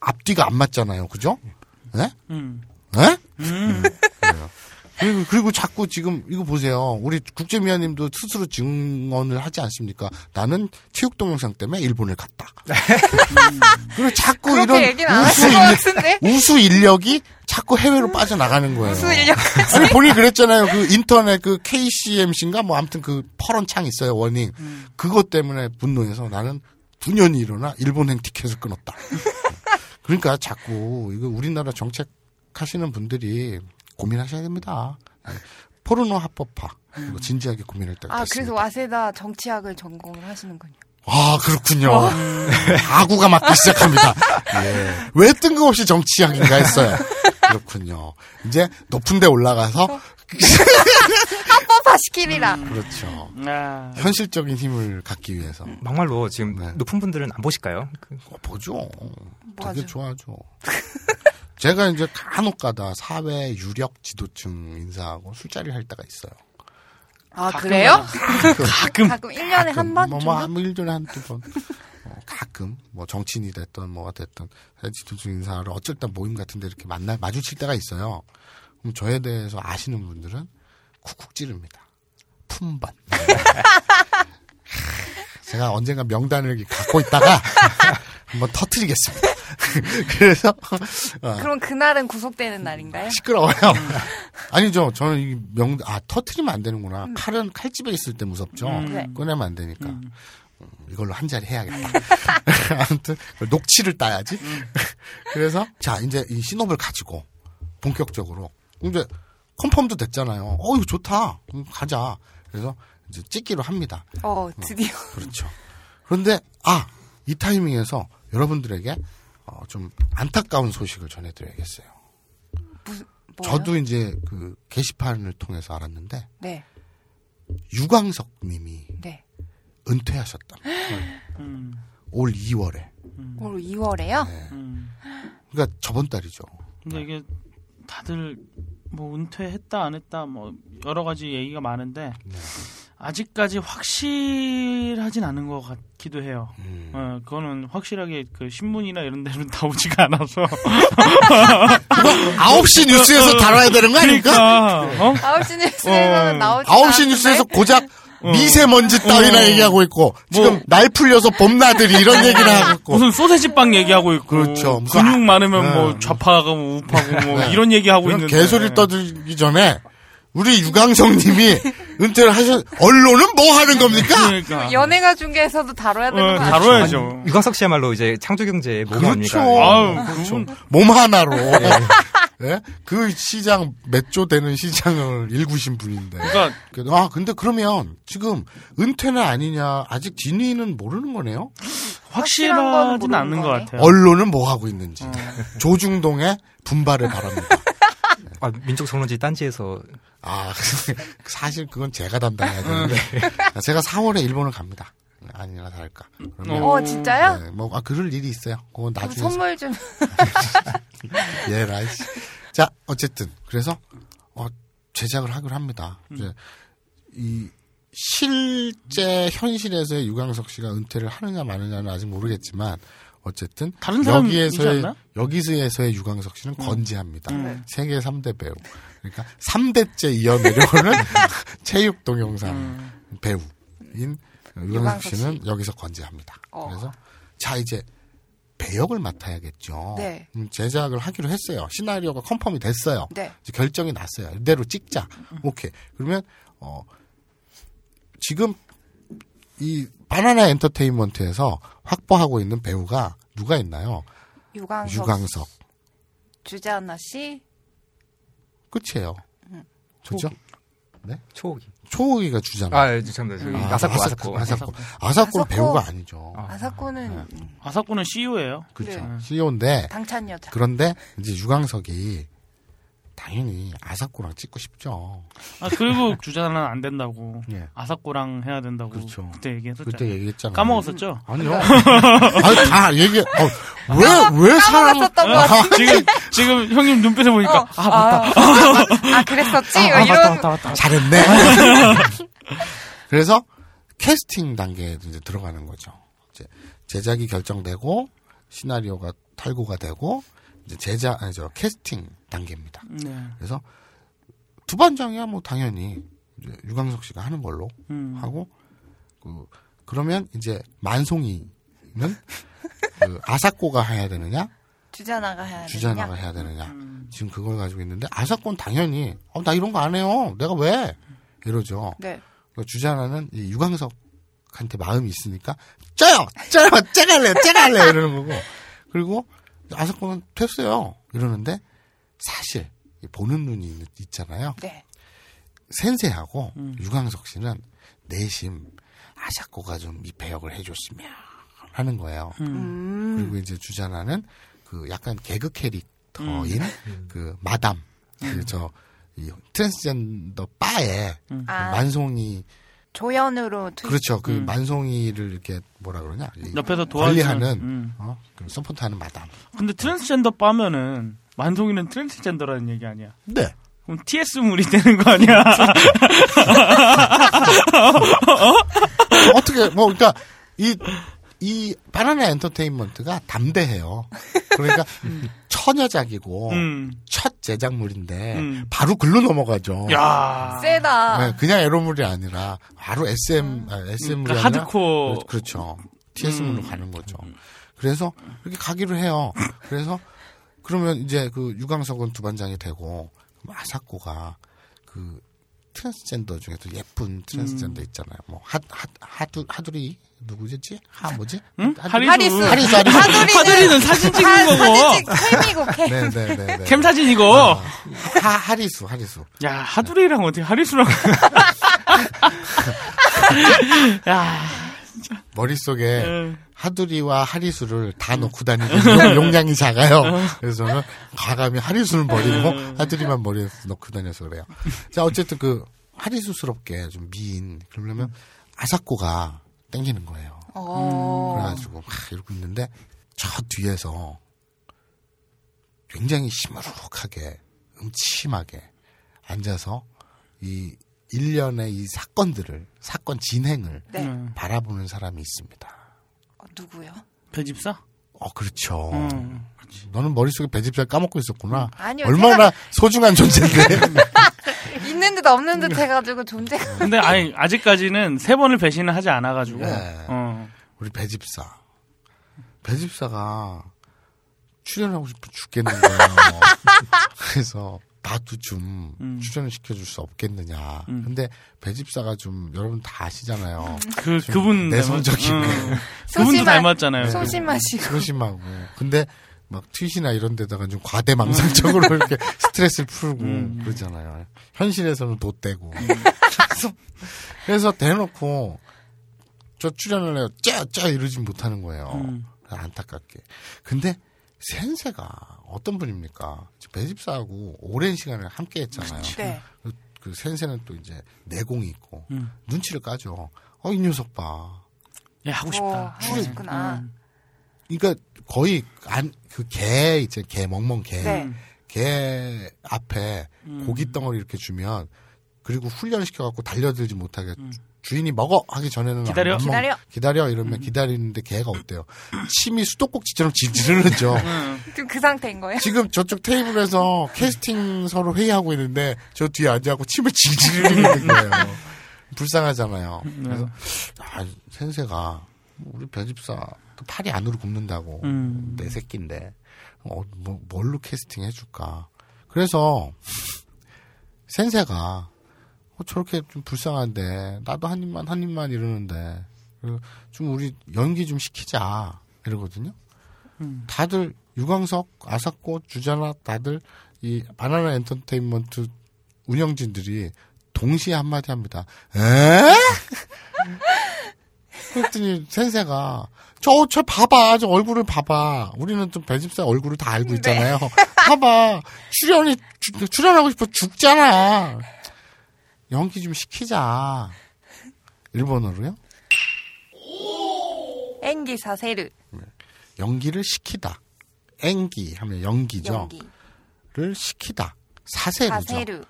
앞뒤가 안 맞잖아요. 그죠? 예? 음. 예? 음. 그래요. 그리고, 그리고 자꾸 지금 이거 보세요. 우리 국제미아님도 스스로 증언을 하지 않습니까? 나는 체육 동영상 때문에 일본을 갔다. 그리고 자꾸 이런 우수 인력? 우수 인력이 자꾸 해외로 빠져나가는 거예요. 우수 인력. 아니 본인이 그랬잖아요. 그 인터넷 그 KCMC인가 뭐 아무튼 그 퍼런 창 있어요 워닝. 그것 때문에 분노해서 나는 분연히 일어나 일본행 티켓을 끊었다. [LAUGHS] 그러니까 자꾸 이거 우리나라 정책 하시는 분들이 고민하셔야 됩니다. 네. 포르노 합법화 이거 진지하게 고민할 때가 아, 됐습니다. 그래서 와세다 정치학을 전공을 하시는군요. 아 그렇군요. 아구가 맞기 시작합니다. 예. 왜 뜬금없이 정치학인가 했어요. 그렇군요. 이제 높은데 올라가서 [LAUGHS] 합법화 시키리라. 그렇죠. 아. 현실적인 힘을 갖기 위해서 막말로 지금 네. 높은 분들은 안 보실까요? 그- 어, 보죠. 맞아. 되게 좋아하죠. [LAUGHS] 제가 이제 간혹가다 사회 유력 지도층 인사하고 술자리를 할 때가 있어요. 아, 가끔 그래요? [LAUGHS] 가끔. 가끔 1년에 한 번? 뭐? 뭐, 한 1년에 한두 번. 어, 가끔, 뭐, 정치인이 됐던, 뭐가 됐던, 사회 지도층 인사를 어쩔 때 모임 같은 데 이렇게 만나, 마주칠 때가 있어요. 그럼 저에 대해서 아시는 분들은 쿡쿡 찌릅니다. 품번. [LAUGHS] 제가 언젠가 명단을 갖고 있다가 [LAUGHS] 한번 터트리겠습니다. [LAUGHS] 그래서, 어, 그럼 그날은 구속되는 날인가요? 시끄러워요. [LAUGHS] 아니죠. 저는 이 명, 아, 터트리면 안 되는구나. 칼은 칼집에 있을 때 무섭죠. 음. 네. 꺼내면 안 되니까. 음. 음, 이걸로 한 자리 해야겠다. [LAUGHS] 아무튼, 녹취를 따야지. 그래서, 자, 이제 이 신호를 가지고, 본격적으로. 이제, 컨펌도 됐잖아요. 어, 이거 좋다. 음, 가자. 그래서, 이제 찍기로 합니다. 어, 드디어. 그렇죠. 그런데 아 이 타이밍에서 여러분들에게 어, 좀 안타까운 소식을 전해드려야겠어요. 뭐요? 저도 이제 그 게시판을 통해서 알았는데 네, 유광석님이 네. 은퇴하셨다. 음, 올 2월에. 올 2월에요? 네. 음. 그러니까 저번 달이죠. 근데 이게 다들 뭐 은퇴했다 안 했다 뭐 여러 가지 얘기가 많은데 네. 아직까지 확실하진 않은 것 같기도 해요. 음. 어, 그거는 확실하게 그 신문이나 이런 데는 [LAUGHS] 나오지가 않아서. 9시 뉴스에서 다뤄야 되는 거 아닙니까? 그러니까 어? 9시 뉴스에서는 어, 나오지 9시 뉴스에서 고작 미세먼지 따위나 어. 얘기하고 있고 지금 뭐. 날 풀려서 봄나들이 이런 얘기를 하고 있고 무슨 소세지 빵 얘기하고 있고 그렇죠. 근육 아- 많으면 네. 뭐 좌파하고 뭐 우파고 뭐 네. 이런 얘기하고 있는데 개소리를 떠들기 전에 우리 유강성님이 [LAUGHS] 은퇴를 하셨 언론은 뭐 하는 겁니까? 그러니까 연예가 중계에서도 다뤄야 되는 어, 거 아니에요? 다뤄야죠. 유광석 씨야말로 이제 창조경제의 몸 그렇죠. 아유, 그건 몸 하나로 [LAUGHS] 예? 그 시장 몇 조 되는 시장을 일구신 분인데 그러니까 그- 아 근데 그러면 지금 은퇴는 아니냐 아직 진위는 모르는 거네요. 확실하진 않는 것 거네. 같아요. 언론은 뭐 하고 있는지 어. 조중동의 분발을 바랍니다. 아, 민족 성론지 딴지에서 아 [LAUGHS] 사실 그건 제가 담당해야 되는데 제가 4월에 일본을 갑니다. 아니나 다를까. 그러면 어, 진짜요? 네, 뭐 아, 그럴 일이 있어요. 그건 나중에 선물 좀. [LAUGHS] 예, 라이씨. 자, 어쨌든 그래서 어, 제작을 하기로 합니다. 이제 이 실제 현실에서의 유광석 씨가 은퇴를 하느냐 마느냐는 아직 모르겠지만 어쨌든 다른 여기에서의 않나? 여기서에서의 유광석 씨는 건재합니다. 음. 세계 3대 배우. 그러니까 3대째 이어내려오는 [LAUGHS] 체육 동영상 음. 배우인 유광석 씨는 씨. 여기서 건재합니다. 어. 그래서 자 이제 배역을 맡아야겠죠. 네. 음, 제작을 하기로 했어요. 시나리오가 confirm이 됐어요. 네. 이제 결정이 났어요. 이대로 찍자. 오케이. 그러면 어 지금 이 바나나 엔터테인먼트에서 확보하고 있는 배우가 누가 있나요? 유광석, 유광석. 주자나 씨. 끝이에요. 그죠? 초기. 초호기가 주잖아. 아, 죄송합니다. 저기 아, 아사코, 아사코, 아사코. 아사코. 아사코. 배우가 아니죠. 아사코는 네. 음, 아사코는 CEO예요. 그렇죠. 그래. CEO인데 당찬 여자. 그런데 이제 유광석이 당연히 아사코랑 찍고 싶죠. 아, 그리고 [LAUGHS] 주자는 안 된다고. 예. 아사코랑 해야 된다고. 그렇죠. 그때 얘기했었잖아요. 그때 얘기했잖아요. 까먹었었죠? 아니요. 아니, 다 얘기, 어, 왜, 왜 사람, 아. 지금 지금 형님 눈빛을 보니까 어, 아 맞다. 아, 그랬었지? 아, 이런. 맞다 맞다 맞다. 잘했네. [LAUGHS] 그래서 캐스팅 단계에 이제 들어가는 거죠. 이제 제작이 결정되고 시나리오가 탈고가 되고 이 제 제작 아니 저 캐스팅 단계입니다. 네. 그래서 두 반장이야 뭐 당연히 이제 유광석 씨가 하는 걸로 음. 하고 그 그러면 이제 만송이는 [LAUGHS] 그 아사코가 해야 되느냐 주자나가 해야 되냐? 주자나가 해야 되느냐 음. 지금 그걸 가지고 있는데 아사코는 당연히 어, 나 이런 거 안 해요 내가 왜 이러죠 네. 그 주자나는 이 유광석한테 마음이 있으니까 쪄요 쪄요 째갈래 째갈래 이러는 거고 그리고 아사코는 됐어요 이러는데 사실 이 보는 눈이 있- 있잖아요 네. 센세하고 음. 유광석 씨는 내심 아사코가 좀 이 배역을 해줬으면 하는 거예요. 음. 음. 그리고 이제 주자나는 그 약간 개그 캐릭터인 음. 그 마담 그저이 트랜스젠더 바에 음. 그 아, 만송이 조연으로 투... 그렇죠 그 음. 만송이를 이렇게 뭐라 그러냐 이 옆에서 도와주는. 관리하는 음. 어? 그 support하는 마담. 근데 트랜스젠더 빠면은 만송이는 트랜스젠더라는 얘기 아니야. 네. 그럼 TS 물이 되는 거 아니야? [LAUGHS] 어 떻게 뭐 그러니까 이 이 바나나 엔터테인먼트가 담대해요. 그러니까 처녀작이고 음. 첫 제작물인데 음. 바로 글로 넘어가죠. 야. 세다. 네, 그냥 에로물이 아니라 바로 SM 아, SM물이 그러니까 아니라 하드코어. 그, 렇죠 TS물로 음. 가는 거죠. 그래서 이렇게 가기로 해요. 그래서 그러면 이제 그 유광석은 두 반장이 되고 그럼 아사코가 그 트랜스젠더 중에도 예쁜 트랜스젠더 있잖아요. 뭐 하, 하, 하두 하두리 누구지? 하 뭐지? 응? 하두리? 하리수. 하리수 하리수. 하두리는 하두리는 사진 찍는 사- 거고. 사진 찍, 캠이고 캠. 네네네. 캠 사진 이거. 하 하리수 하리수. 야 하두리랑 어떻게 하리수랑. [LAUGHS] 야. 머릿속에 음. 하두리와 하리수를 다 넣고 다니는 [LAUGHS] 용량이 작아요. 그래서 저는 과감히 하리수는 버리고 하두리만 머리에 넣고 다녀서 그래요. 자, 어쨌든 그 하리수스럽게 좀 미인 그러려면 아사코가 땡기는 거예요. 어. 그래가지고 막 이러고 있는데 저 뒤에서 굉장히 시무룩하게 음침하게 앉아서 이 일련의 이 사건들을 사건 진행을 네. 음. 바라보는 사람이 있습니다. 어, 누구요? 배집사? 어 그렇죠. 음. 너는 머릿속에 배집살 까먹고 있었구나. 아니요. 얼마나 소중한 존재인데. [LAUGHS] 있는 듯 없는 듯 해가지고 존재가. [LAUGHS] 근데 아니 아직까지는 세 번을 배신을 하지 않아가지고. 네. 어. 우리 배집사. 배집사가 출연하고 싶어 죽겠는 거예요. [LAUGHS] 그래서 나도 좀 음. 출연을 시켜줄 수 없겠느냐. 음. 근데 배집사가 좀 여러분 다 아시잖아요. 그 그분 닮았- 응. [LAUGHS] 그분도 닮았잖아요. 소심하시고. 소심하고. 근데 막 트윗이나 이런 데다가 좀 과대망상적으로 이렇게 [LAUGHS] 스트레스를 풀고 음. 그러잖아요. 현실에서는 돛대고. 그래서, 그래서 대놓고 저 출연을 해요. 짜! 이러지 못하는 거예요. 음. 안타깝게. 근데 센세가 어떤 분입니까? 배집사하고 오랜 시간을 함께 했잖아요. 네. 그, 그 센세는 또 이제 내공이 있고 음. 눈치를 까죠. 어, 이 녀석 봐. 야 하고 어, 싶다. 하고 싶구나. 음. 그러니까 거의 안 그 개 이제 개 멍멍 개. 네. 개 앞에 음. 고기 덩어리 이렇게 주면 그리고 훈련시켜 갖고 달려들지 못하게 주인이 먹어 하기 전에는 음. 기다려. 안 먹- 기다려. 기다려 이러면 기다리는데 개가 어때요? 침이 수도꼭지처럼 질질 흐르죠. [LAUGHS] 음. 지금 그 상태인 거예요? 지금 저쪽 테이블에서 캐스팅 서로 회의하고 있는데 저 뒤에 앉아갖고 침을 질질 흘리는 거예요. 불쌍하잖아요. 그래서 아, 센세가 우리 변집사 또 팔이 안으로 굽는다고 음. 내 새끼인데 어, 뭐, 뭘로 캐스팅 해줄까? 그래서 센세가 어, 저렇게 좀 불쌍한데 나도 한 입만 한 입만 이러는데 그좀 우리 연기 좀 시키자 이러거든요. 다들 유광석, 아사코, 주자나 다들 이 바나나 엔터테인먼트 운영진들이 동시에 한마디 합니다. 에? [LAUGHS] 그랬더니 센세가 저, 저 봐봐. 저 얼굴을 봐봐. 우리는 또 배집사 얼굴을 다 알고 있잖아요. 봐봐. 출연이, 주- 출연하고 싶어 죽잖아. 연기 좀 시키자. 일본어로요? 엔기 사세르. 연기를 시키다. en기 하면 연기죠. 연기. 를 시키다. 사세루죠. 사세르.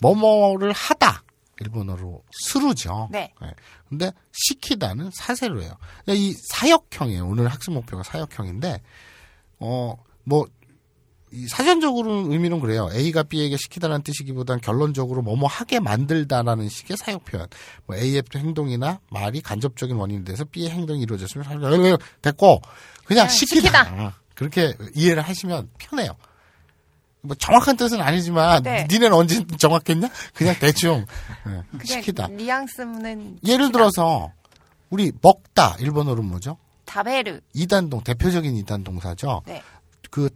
뭐뭐를 하다. 일본어로 스루죠. 네. 근데 시키다는 사세루예요. 이 사역형이에요. 오늘 학습 목표가 사역형인데 어뭐이 사전적으로는 의미는 그래요. A가 B에게 시키다는 뜻이기보다는 결론적으로 뭐뭐 하게 만들다라는 식의 사역 표현. 뭐 A의 행동이나 말이 간접적인 원인이 돼서 B의 행동이 이루어졌으면 됐고 그냥 그냥 시키다. 시키다. 그렇게 이해를 하시면 편해요. 뭐 정확한 뜻은 아니지만 네. 니네는 언제 정확했냐? 그냥 대충 예, [LAUGHS] 그냥 시키다. 뉘앙스는 예를 들어서 우리 먹다 일본어로 뭐죠? 다베르. 이단동 대표적인 이단 동사죠. 네. 그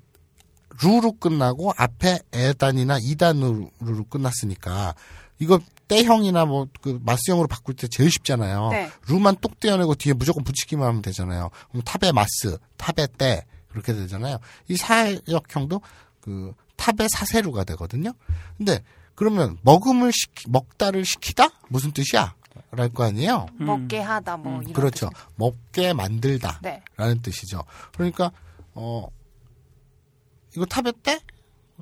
루로 끝나고 앞에 에단이나 이단으로 끝났으니까 이거 때형이나 뭐 그 마스형으로 바꿀 때 제일 쉽잖아요. 네. 루만 똑 떼어내고 뒤에 무조건 붙이기만 하면 되잖아요. 그럼 탑에 마스, 탑에 때 그렇게 되잖아요. 이 사역형도 그 탑에 사세루가 되거든요. 근데 그러면 먹음을 시키, 먹다를 시키다 무슨 뜻이야? 랄 거 아니에요. 먹게 하다 뭐 이런 그렇죠. 뜻이요. 먹게 만들다. 네. 라는 뜻이죠. 그러니까 어 이거 타베떼?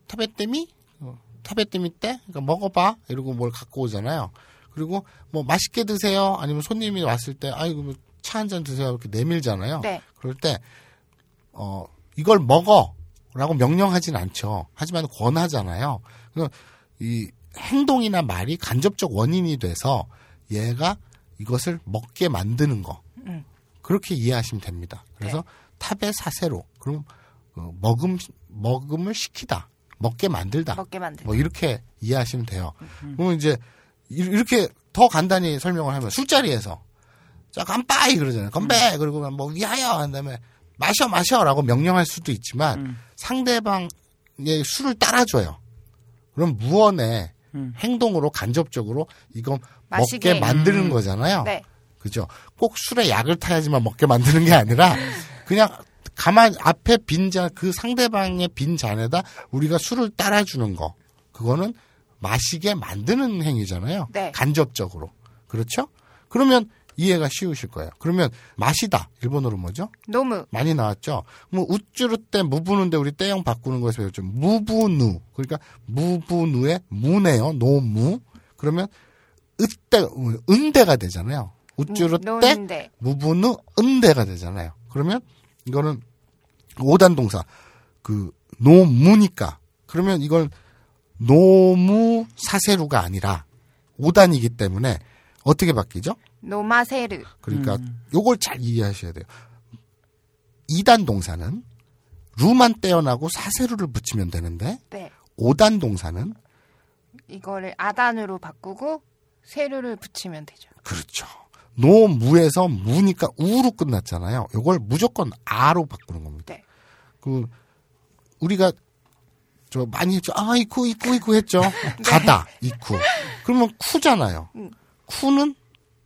타베떼미? 어, 타베떼미 때? 그러니까 먹어봐 이러고 뭘 갖고 오잖아요. 그리고 뭐 맛있게 드세요. 아니면 손님이 왔을 때 아이고 뭐 차 한 잔 드세요 이렇게 내밀잖아요. 네. 그럴 때 어 이걸 먹어 라고 명령하진 않죠. 하지만 권하잖아요. 그래서 이 행동이나 말이 간접적 원인이 돼서 얘가 이것을 먹게 만드는 거. 음. 그렇게 이해하시면 됩니다. 그래서 탑의 사세로 그럼 어, 먹음 먹음을 시키다, 먹게 만들다, 먹게 만들. 뭐 이렇게 이해하시면 돼요. 그러면 이제 이- 이렇게 더 간단히 설명을 하면 술자리에서 자 깜빠이 그러잖아요. 건배 그리고 뭐 위하여 한 다음에 마셔 마셔라고 명령할 수도 있지만 음. 상대방의 술을 따라줘요. 그럼 무언의 음. 행동으로 간접적으로 이거 마시게. 먹게 만드는 음. 거잖아요. 네. 그죠? 꼭 술에 약을 타야지만 먹게 만드는 게 아니라 그냥 가만 앞에 빈잔 그 상대방의 빈 잔에다 우리가 술을 따라주는 거 그거는 마시게 만드는 행위잖아요. 네. 간접적으로 그렇죠? 그러면 이해가 쉬우실 거예요. 그러면 마시다 일본어로 뭐죠? 노무. 많이 나왔죠. 뭐 우쭈르 때 무부누인데 우리 때형 바꾸는 거에서 배웠죠. 무부누. 그러니까 무부누의 무네요. 노무. 그러면 으때 은대가 되잖아요. 우쭈르 음, 때 노인데. 무부누 은대가 되잖아요. 그러면 이거는 오단 동사 그 노무니까 그러면 이걸 노무 사세루가 아니라 오단이기 때문에 어떻게 바뀌죠? 노마세르. 그러니까 요걸 잘 이해하셔야 돼요. 이단 동사는 루만 떼어나고 사세루를 붙이면 되는데 네. 오단 동사는 이거를 아단으로 바꾸고 세르를 붙이면 되죠. 그렇죠. 노무에서 무니까 우로 끝났잖아요. 요걸 무조건 아로 바꾸는 겁니다. 네. 그 우리가 저 많이 했죠. 아 이쿠 이쿠 이쿠 했죠. [LAUGHS] 가다 이쿠. 그러면 쿠잖아요. 음. 쿠는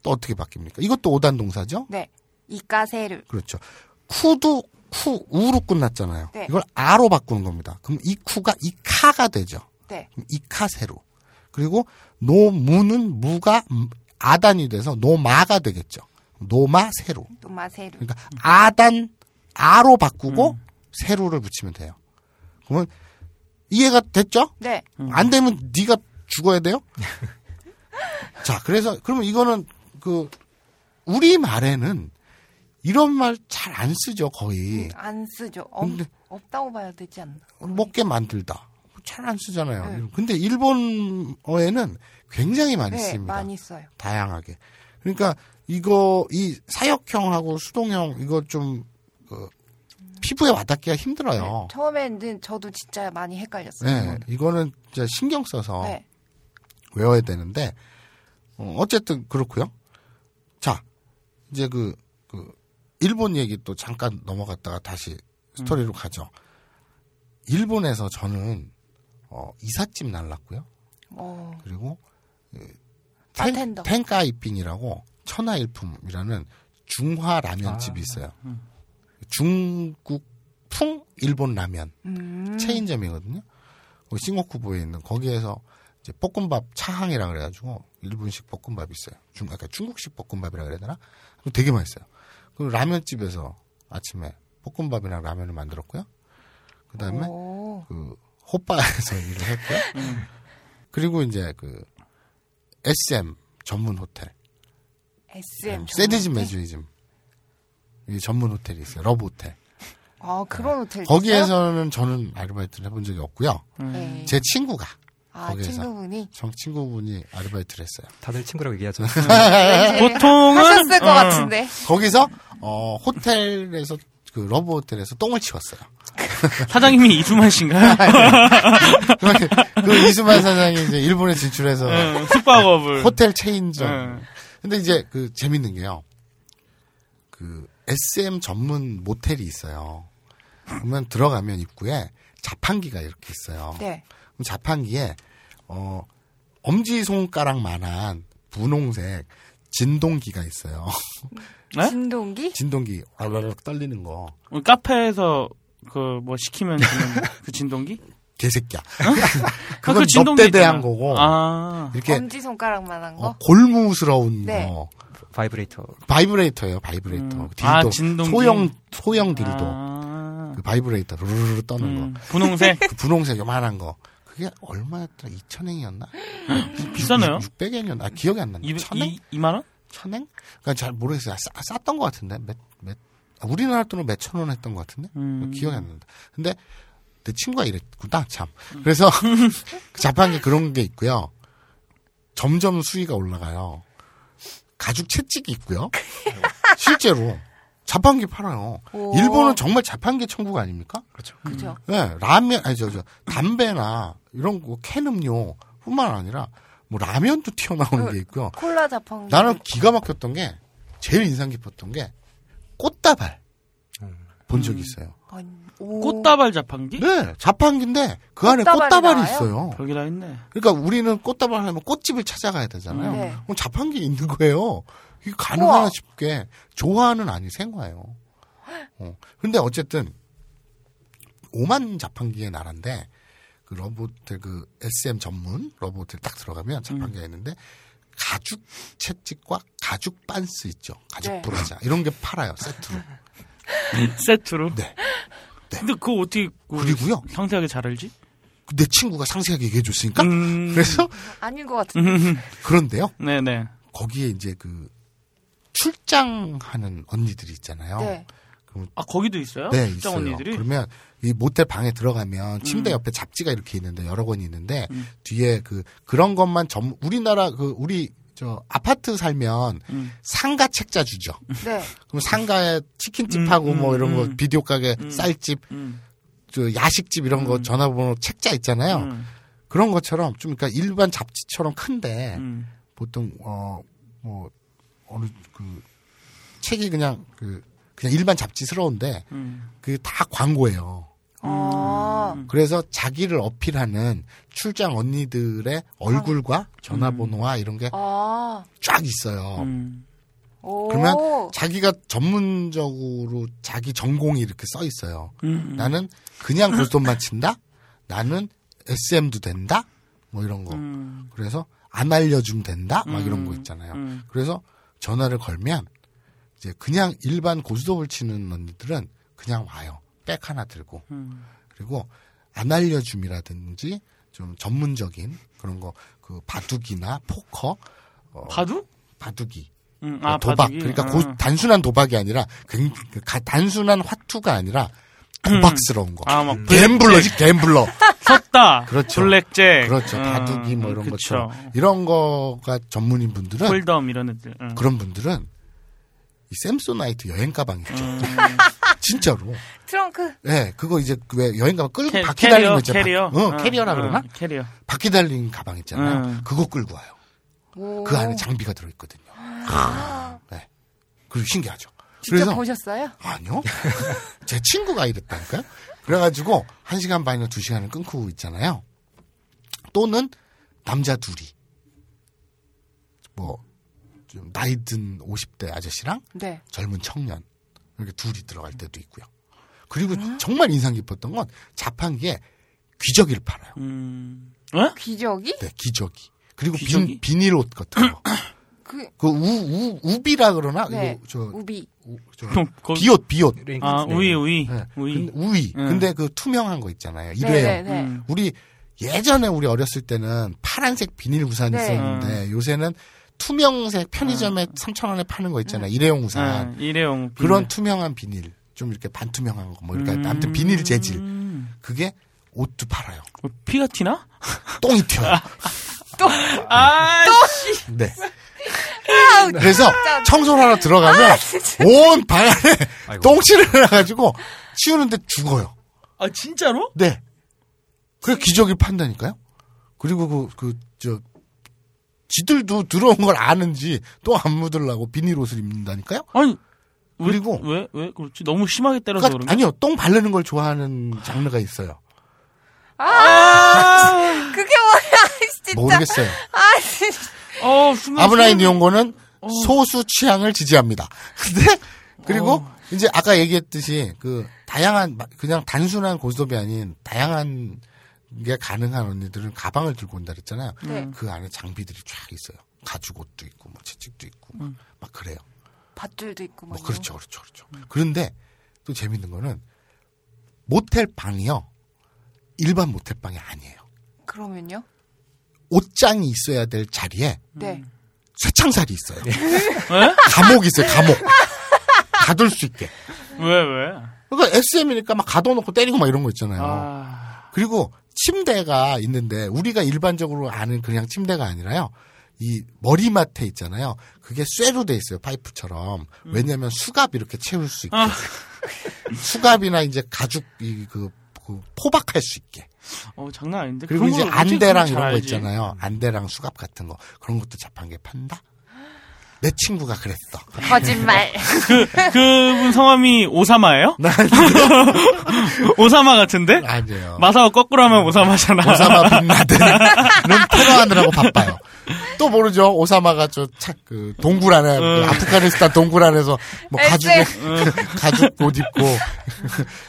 또 어떻게 바뀝니까? 이것도 오단 동사죠. 네. 이까세르. 그렇죠. 쿠도 쿠 우로 끝났잖아요. 네. 이걸 아로 바꾸는 겁니다. 그럼 이 쿠가 이 카가 되죠. 네. 그럼 이 카세로. 그리고 노무는 무가 음, 아단이 돼서 노마가 되겠죠. 노마세로. 노마세르. 그러니까 아단 아로 바꾸고 세로를 붙이면 돼요. 그러면 이해가 됐죠? 네. 안 되면 네가 죽어야 돼요. [LAUGHS] 자, 그래서 그러면 이거는 그 우리 말에는 이런 말 잘 안 쓰죠, 거의. 안 쓰죠. 없, 근데- 없다고 봐야 되지 않나. 먹게 만들다. 잘 안 쓰잖아요. 네. 근데 일본어에는 굉장히 많이 네, 씁니다. 많이 써요. 다양하게. 그러니까 이거 이 사역형하고 수동형 이거 좀 그, 피부에 와닿기가 힘들어요. 처음에는 저도 진짜 많이 헷갈렸어요. 네, 이거는 진짜 신경 써서 네. 외워야 되는데 어, 어쨌든 그렇고요. 자, 이제 그, 그 일본 얘기 또 잠깐 넘어갔다가 다시 스토리로 가죠. 일본에서 저는 어, 이삿짐 날랐고요. 어, 그리고 바텐더. 텐카이핑이라고 천하일품이라는 중화 라면집이 있어요. 중국풍 일본 라면 음. 체인점이거든요. 그 싱오쿠보에 있는 거기에서 이제 볶음밥 차항이라 그래가지고 일본식 볶음밥 있어요. 중, 아까 중국식 볶음밥이라 그래야 되나? 되게 맛있어요. 그 라면집에서 아침에 볶음밥이랑 라면을 만들었고요. 그 다음에 오. 그 호빠에서 [LAUGHS] 일을 했고요. 그리고 이제 그 SM 전문 호텔, SM. 사디즘? 매저키즘 이 전문 호텔이 있어요. 러브 호텔. 아, 그런 호텔. 거기에서는 저는 아르바이트를 해본 적이 없고요. 네. 제 친구가 아, 거기에서. 친구분이. 정 친구분이 아르바이트를 했어요. 다들 친구라고 얘기하죠. [LAUGHS] 보통은 하셨을 것 어, 같은데. 거기서 어 호텔에서 그 러브 호텔에서 똥을 치웠어요. [LAUGHS] 사장님이 이수만 씨인가요? [LAUGHS] 그 이수만 사장이 이제 일본에 진출해서 응, 숙박업을. 호텔 체인점. 응. 근데 이제 그 재밌는 게요. 그 SM 전문 모텔이 있어요. 그러면 들어가면 입구에 자판기가 이렇게 있어요. 네. 자판기에 어 엄지 손가락만한 분홍색 진동기가 있어요. 네? 진동기? 진동기 왈랄락 떨리는 거. 우리 카페에서 그 뭐 시키면 [LAUGHS] 그 진동기? 개새끼야. 아, 그건 진동기 넙대대한 있잖아. 거고 아. 이렇게 엄지 손가락만한 거? 어, 골무스러운 네. 거. 바이브레이터. 바이브레이터예요. 바이브레이터. 음. 딜도 아, 진동기. 소형 소형 딜도. 아. 그 바이브레이터 루루루 떠는 음, 거. 분홍색. [LAUGHS] 그 분홍색 요만한 거. 그게 얼마였더라? 2천엔이었나? [GASPS] 비싸네요. 600엔이었나? 아, 기억이 안 1000엔? 이, 2만 원? 천엔? 그러니까 잘 모르겠어요. 싸, 쌌던 것 같은데. 몇, 몇, 아, 우리나라 돈으로 몇천 원 했던 것 같은데. 음. 기억이 안 난다. 근데 내 친구가 이랬구나, 참. 그래서 [LAUGHS] 그 자판기 그런 게 있고요. 점점 수위가 올라가요. 가죽 채찍이 있고요. 실제로 자판기 팔아요. 오. 일본은 정말 자판기 천국 아닙니까? 그렇죠. 그죠? 네, 라면, 아니, 저, 저, 담배나 이런 거, 캔 음료 뿐만 아니라 뭐 라면도 튀어나오는 게 있고요. 콜라 자판기. 나는 기가 막혔던 게 제일 인상 깊었던 게 꽃다발 본 적이 있어요. 오. 꽃다발 자판기? 네, 자판기인데 그 안에 꽃다발이 꽃다발이 나와요? 있어요. 별게 다 있네. 그러니까 우리는 꽃다발 하면 꽃집을 찾아가야 되잖아요. 네. 그럼 자판기 있는 거예요. 이게 가능하나 우와. 싶게 좋아하는 아니 생화예요. 어. 근데 어쨌든 오만 자판기의 나라인데 그 로봇들 그 SM 전문 로봇들 딱 들어가면 자판기가 있는데 가죽 채찍과 가죽 반스 있죠. 가죽 네. 브라자 이런 게 팔아요 세트로. [LAUGHS] 세트로. 네. 근데 그거 어떻게 그 그리고요. 상세하게 잘 알지? 내 친구가 상세하게 얘기해 줬으니까 음. 그래서 아닌 것 같은데. 그런데요. 네네. 거기에 이제 그 출장하는 언니들이 있잖아요. 네. 아 거기도 있어요? 네, 있어요. 언니들이. 그러면 이 모텔 방에 들어가면 침대 음. 옆에 잡지가 이렇게 있는데 여러 권이 있는데 음. 뒤에 그 그런 것만 전 우리나라 그 우리 저 아파트 살면 음. 상가 책자 주죠. [LAUGHS] 네. 그럼 상가에 치킨집하고 음, 뭐 이런 거 음. 비디오 가게 음. 쌀집 음. 저 야식집 이런 거 음. 전화번호 책자 있잖아요. 음. 그런 것처럼 좀 그러니까 일반 잡지처럼 큰데 음. 보통 어뭐 어느 그 책이 그냥 그 그냥 일반 잡지스러운데 음. 그다 광고예요. 아. 음. 그래서 자기를 어필하는 출장 언니들의 얼굴과 전화번호와 이런 게쫙 아. 있어요. 음. 오. 그러면 자기가 전문적으로 자기 전공이 이렇게 써 있어요. 음. 나는 그냥 고스톱만 친다? 나는 SM도 된다? 뭐 이런 거. 음. 그래서 안 알려주면 된다? 막 이런 음. 거 있잖아요. 음. 그래서 전화를 걸면 이제 그냥 일반 고스톱을 치는 언니들은 그냥 와요. 백 하나 들고. 음. 그리고 안 알려줌이라든지 좀 전문적인 그런 거 그 바둑이나 포커 어, 바둑? 바둑이 음. 어, 아 도박 바둑이? 그러니까 아. 고- 단순한 도박이 아니라 굉- 그 가- 단순한 화투가 아니라 도박스러운 거 아, 막 gambler지 gambler [LAUGHS] 섰다. 그렇죠. 블랙잭. 그렇죠 음, 바둑이 뭐 이런 그쵸. 것처럼 이런 거가 전문인 분들은 홀덤 이런 애들. 응. 그런 분들은 이 샘소나이트 여행 가방 있죠 음. [LAUGHS] 진짜로 트렁크. 예 그거 이제 그왜 여행 가방 끌고 캐- 바퀴 달린 캐리어, 거 있잖아요 캐리어. 어, 응, 캐리어라 응, 그러나 캐리어. 바퀴 달린 가방 있잖아요 음. 그거 끌고 와요 오. 그 안에 장비가 들어있거든요 [GASPS] 네 그리고 신기하죠 직접 보셨어요? 아니요. [LAUGHS] 제 친구가 이랬다니까요. 그래가지고 한 시간 반이나 두 시간을 끊고 있잖아요. 또는 남자 둘이 뭐 좀 나이 든 50대 아저씨랑 네. 젊은 청년 이렇게 둘이 들어갈 때도 있고요. 그리고 정말 인상 깊었던 건 자판기에 귀저귀를 팔아요. 음. 어? 귀저귀? 네, 귀저귀. 그리고 귀저귀? 빈, 비닐 옷 같은 거. [CLEARS THROAT] 그, 그 우, 우, 우비라 그러나? 네. 이거 저, 우비. 우, 저 거- 비옷, 비옷. 아, 우이, 우이. 네. 우이. 근데 우위. 응. 근데 그 투명한 거 있잖아요. 네, 일회용. 네, 네. 음. 우리 예전에 우리 어렸을 때는 파란색 비닐 우산이 네. 있었는데 요새는 투명색 편의점에 3,000원에 파는 거 있잖아 요. 일회용 우산. 네, 일회용. 그런 비닐. 투명한 비닐. 좀 이렇게 반투명한 거. 뭐 이렇게 음. 아무튼 비닐 재질. 그게 옷도 팔아요. 어, 피가 티나? 똥이 튀어요. 아, 네. 그래서 청소를 하러 들어가면 온 방 안에. 똥칠을 해가지고 치우는데 죽어요. 아, 진짜로? 네. 그래 기저귀 판다니까요. 그리고 그 그 저 지들도 들어온 걸 아는지 또 안 묻으려고 비닐 옷을 입는다니까요. 아니, 왜, 그리고- 왜, 왜, 그렇지? 너무 심하게 때려서 그러니까 그런가? 아니요 똥 바르는 걸 좋아하는 장르가 있어요. 아, 그게 뭐야, 진짜. 모르겠어요. 아, 진짜. 어. 아브라인 이용고는 소수 취향을 지지합니다. [LAUGHS] 근데 그리고 이제 아까 얘기했듯이 그 다양한 마- 그냥 단순한 고스톱이 아닌 다양한 게 가능한 언니들은 가방을 들고 온다 그랬잖아요. 네. 그 안에 장비들이 쫙 있어요. 가죽 옷도 있고 뭐 채찍도 있고 막, 막 그래요. 밧줄도 있고, 막. 뭐 그렇죠, 그렇죠, 그렇죠. 그런데 또 재밌는 거는 모텔 방이요 일반 모텔 방이 아니에요. 그러면요? 옷장이 있어야 될 자리에 네. 쇠창살이 있어요. 왜? 감옥이 있어요, 감옥. 가둘 수 있게. 왜, 왜? 그러니까 SM이니까 막 가둬놓고 때리고 막 이런 거 있잖아요. 아, 그리고 침대가 있는데 우리가 일반적으로 아는 그냥 침대가 아니라요. 이 머리맡에 있잖아요. 그게 쇠로 돼 있어요. 파이프처럼. 왜냐하면 수갑 이렇게 채울 수 있게. 아. [LAUGHS] 수갑이나 이제 가죽 이그 그 포박할 수 있게. 어, 장난 아닌데. 그리고 이제 안대랑 이런 거? 있잖아요. 안대랑 수갑 같은 거 그런 것도 자판기에 판다. 내 친구가 그랬어. 거짓말. [LAUGHS] 그, 그분 성함이 오사마예요? 나 [LAUGHS] 오사마 같은데? 아니에요. 마사오 거꾸로 하면 오사마잖아. 오사마 빈라덴. 는 [LAUGHS] 테러하느라고 바빠요. 또 모르죠. 오사마가 저 착 그 동굴 안에 그 아프가니스탄 동굴 안에서 뭐 가죽 가죽 옷 입고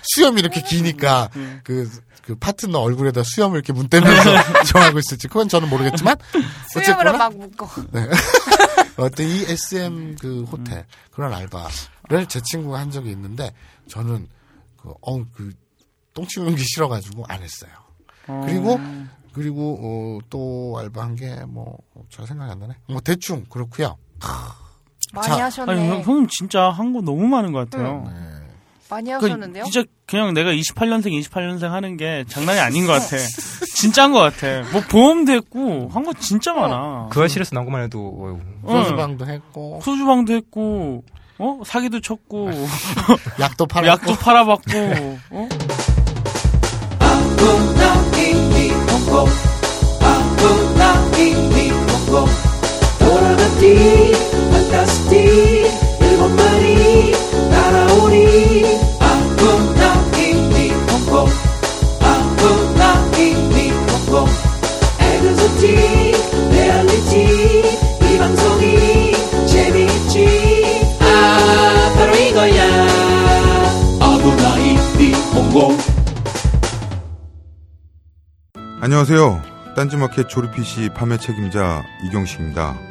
수염이 이렇게 기니까 그, 그 파트너 얼굴에다 수염을 이렇게 문대면서 정하고 있을지 그건 저는 모르겠지만 수염으로 막 묶어. 어떤 이 SM 그 호텔 그런 알바를 제 친구가 한 적이 있는데 저는 그, 어, 그, 똥치우는 게 싫어가지고 안 했어요. 그리고, 그리고, 어, 또 알바한 게 뭐, 잘 생각이 안 나네. 뭐, 대충, 그렇고요 많이 자, 하셨네. 아니 형, 형님 진짜 한 거 너무 많은 것 같아요. 많이 그 하셨는데요? 진짜 그냥 내가 28년생, 28년생 하는 게 장난이 아닌 것 같아. [LAUGHS] 진짜인 것 같아. 뭐 보험도 했고 한 거 진짜 많아. 그 아실에서 나온 것만 해도 어휴. 소주방도 했고, 소주방도 했고, 어 사기도 쳤고, [LAUGHS] 약도 팔았고. 약도 팔아봤고, 어? 돌아갔디 판타스티 일본 말이 안녕하세요. 딴지마켓 PC 판매 책임자 이경식입니다.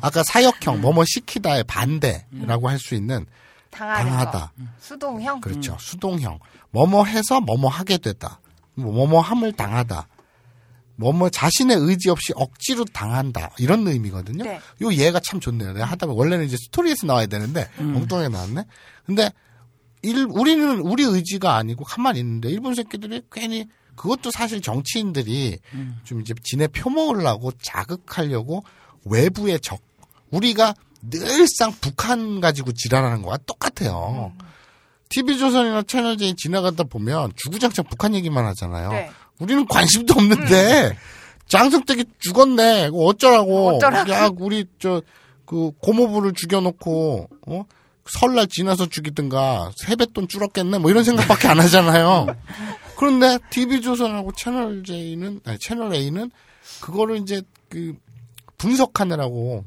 아까 사역형, 뭐뭐 시키다의 반대라고 할 수 있는 당하다. 거. 수동형? 그렇죠. 수동형. 뭐뭐 해서 뭐뭐 하게 되다. 뭐뭐 함을 당하다. 뭐뭐 자신의 의지 없이 억지로 당한다. 이런 의미거든요. 네. 요 예가 참 좋네요. 내가 하다 보면 원래는 이제 스토리에서 나와야 되는데 엉뚱하게 나왔네. 근데 일, 우리는 우리 의지가 아니고 가만히 있는데 일본 새끼들이 괜히 그것도 사실 정치인들이 좀 이제 지네 표모으려고 자극하려고 외부의 적 우리가 늘상 북한 가지고 지랄하는 거와 똑같아요. TV조선이나 채널제이 지나가다 보면 주구장창 북한 얘기만 하잖아요. 네. 우리는 관심도 없는데 장성택이 죽었네. 어쩌라고. 어쩌라고. 야, 우리 저 그 고모부를 죽여놓고 어? 설날 지나서 죽이든가 세뱃돈 줄었겠네 뭐 이런 생각밖에 안 하잖아요. [LAUGHS] 그런데 TV조선하고 채널 J는 아니 채널 A는 그거를 이제 그 분석하느라고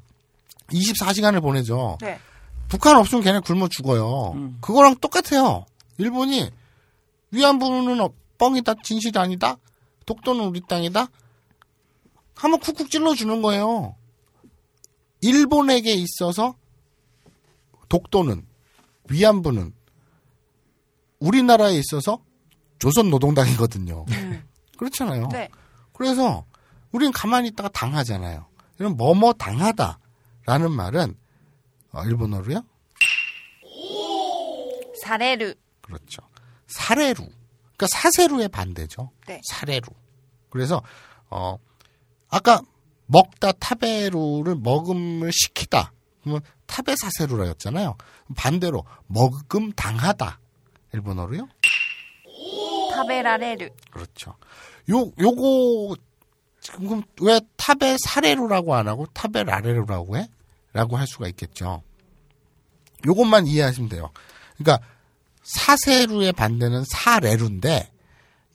24시간을 보내죠. 네. 북한 없으면 걔네 굶어 죽어요. 음. 그거랑 똑같아요. 일본이 위안부는 어- 뻥이다, 진실이 아니다, 독도는 우리 땅이다. 한번 쿡쿡 찔러주는 거예요. 일본에게 있어서 독도는 위안부는 우리나라에 있어서 조선 노동당이거든요. 그렇잖아요. 네. 그래서 우리는 가만히 있다가 당하잖아요. 이런 뭐뭐 당하다 라는 말은 어, 일본어로요? 사례르. 그렇죠. 사례루. 그러니까 사세루의 반대죠. 네. 사례루. 그래서 어 아까 먹다 타베루를 먹음을 시키다. 그러면 타베 사세루라였잖아요. 반대로 먹음 당하다. 일본어로요? 타베라레르. 그렇죠. 요 요거 지금 왜 타베 사레루라고 안 하고 타베 라레루라고 해? 라고 할 수가 있겠죠. 요것만 이해하시면 돼요. 그러니까 사세루의 반대는 사레루인데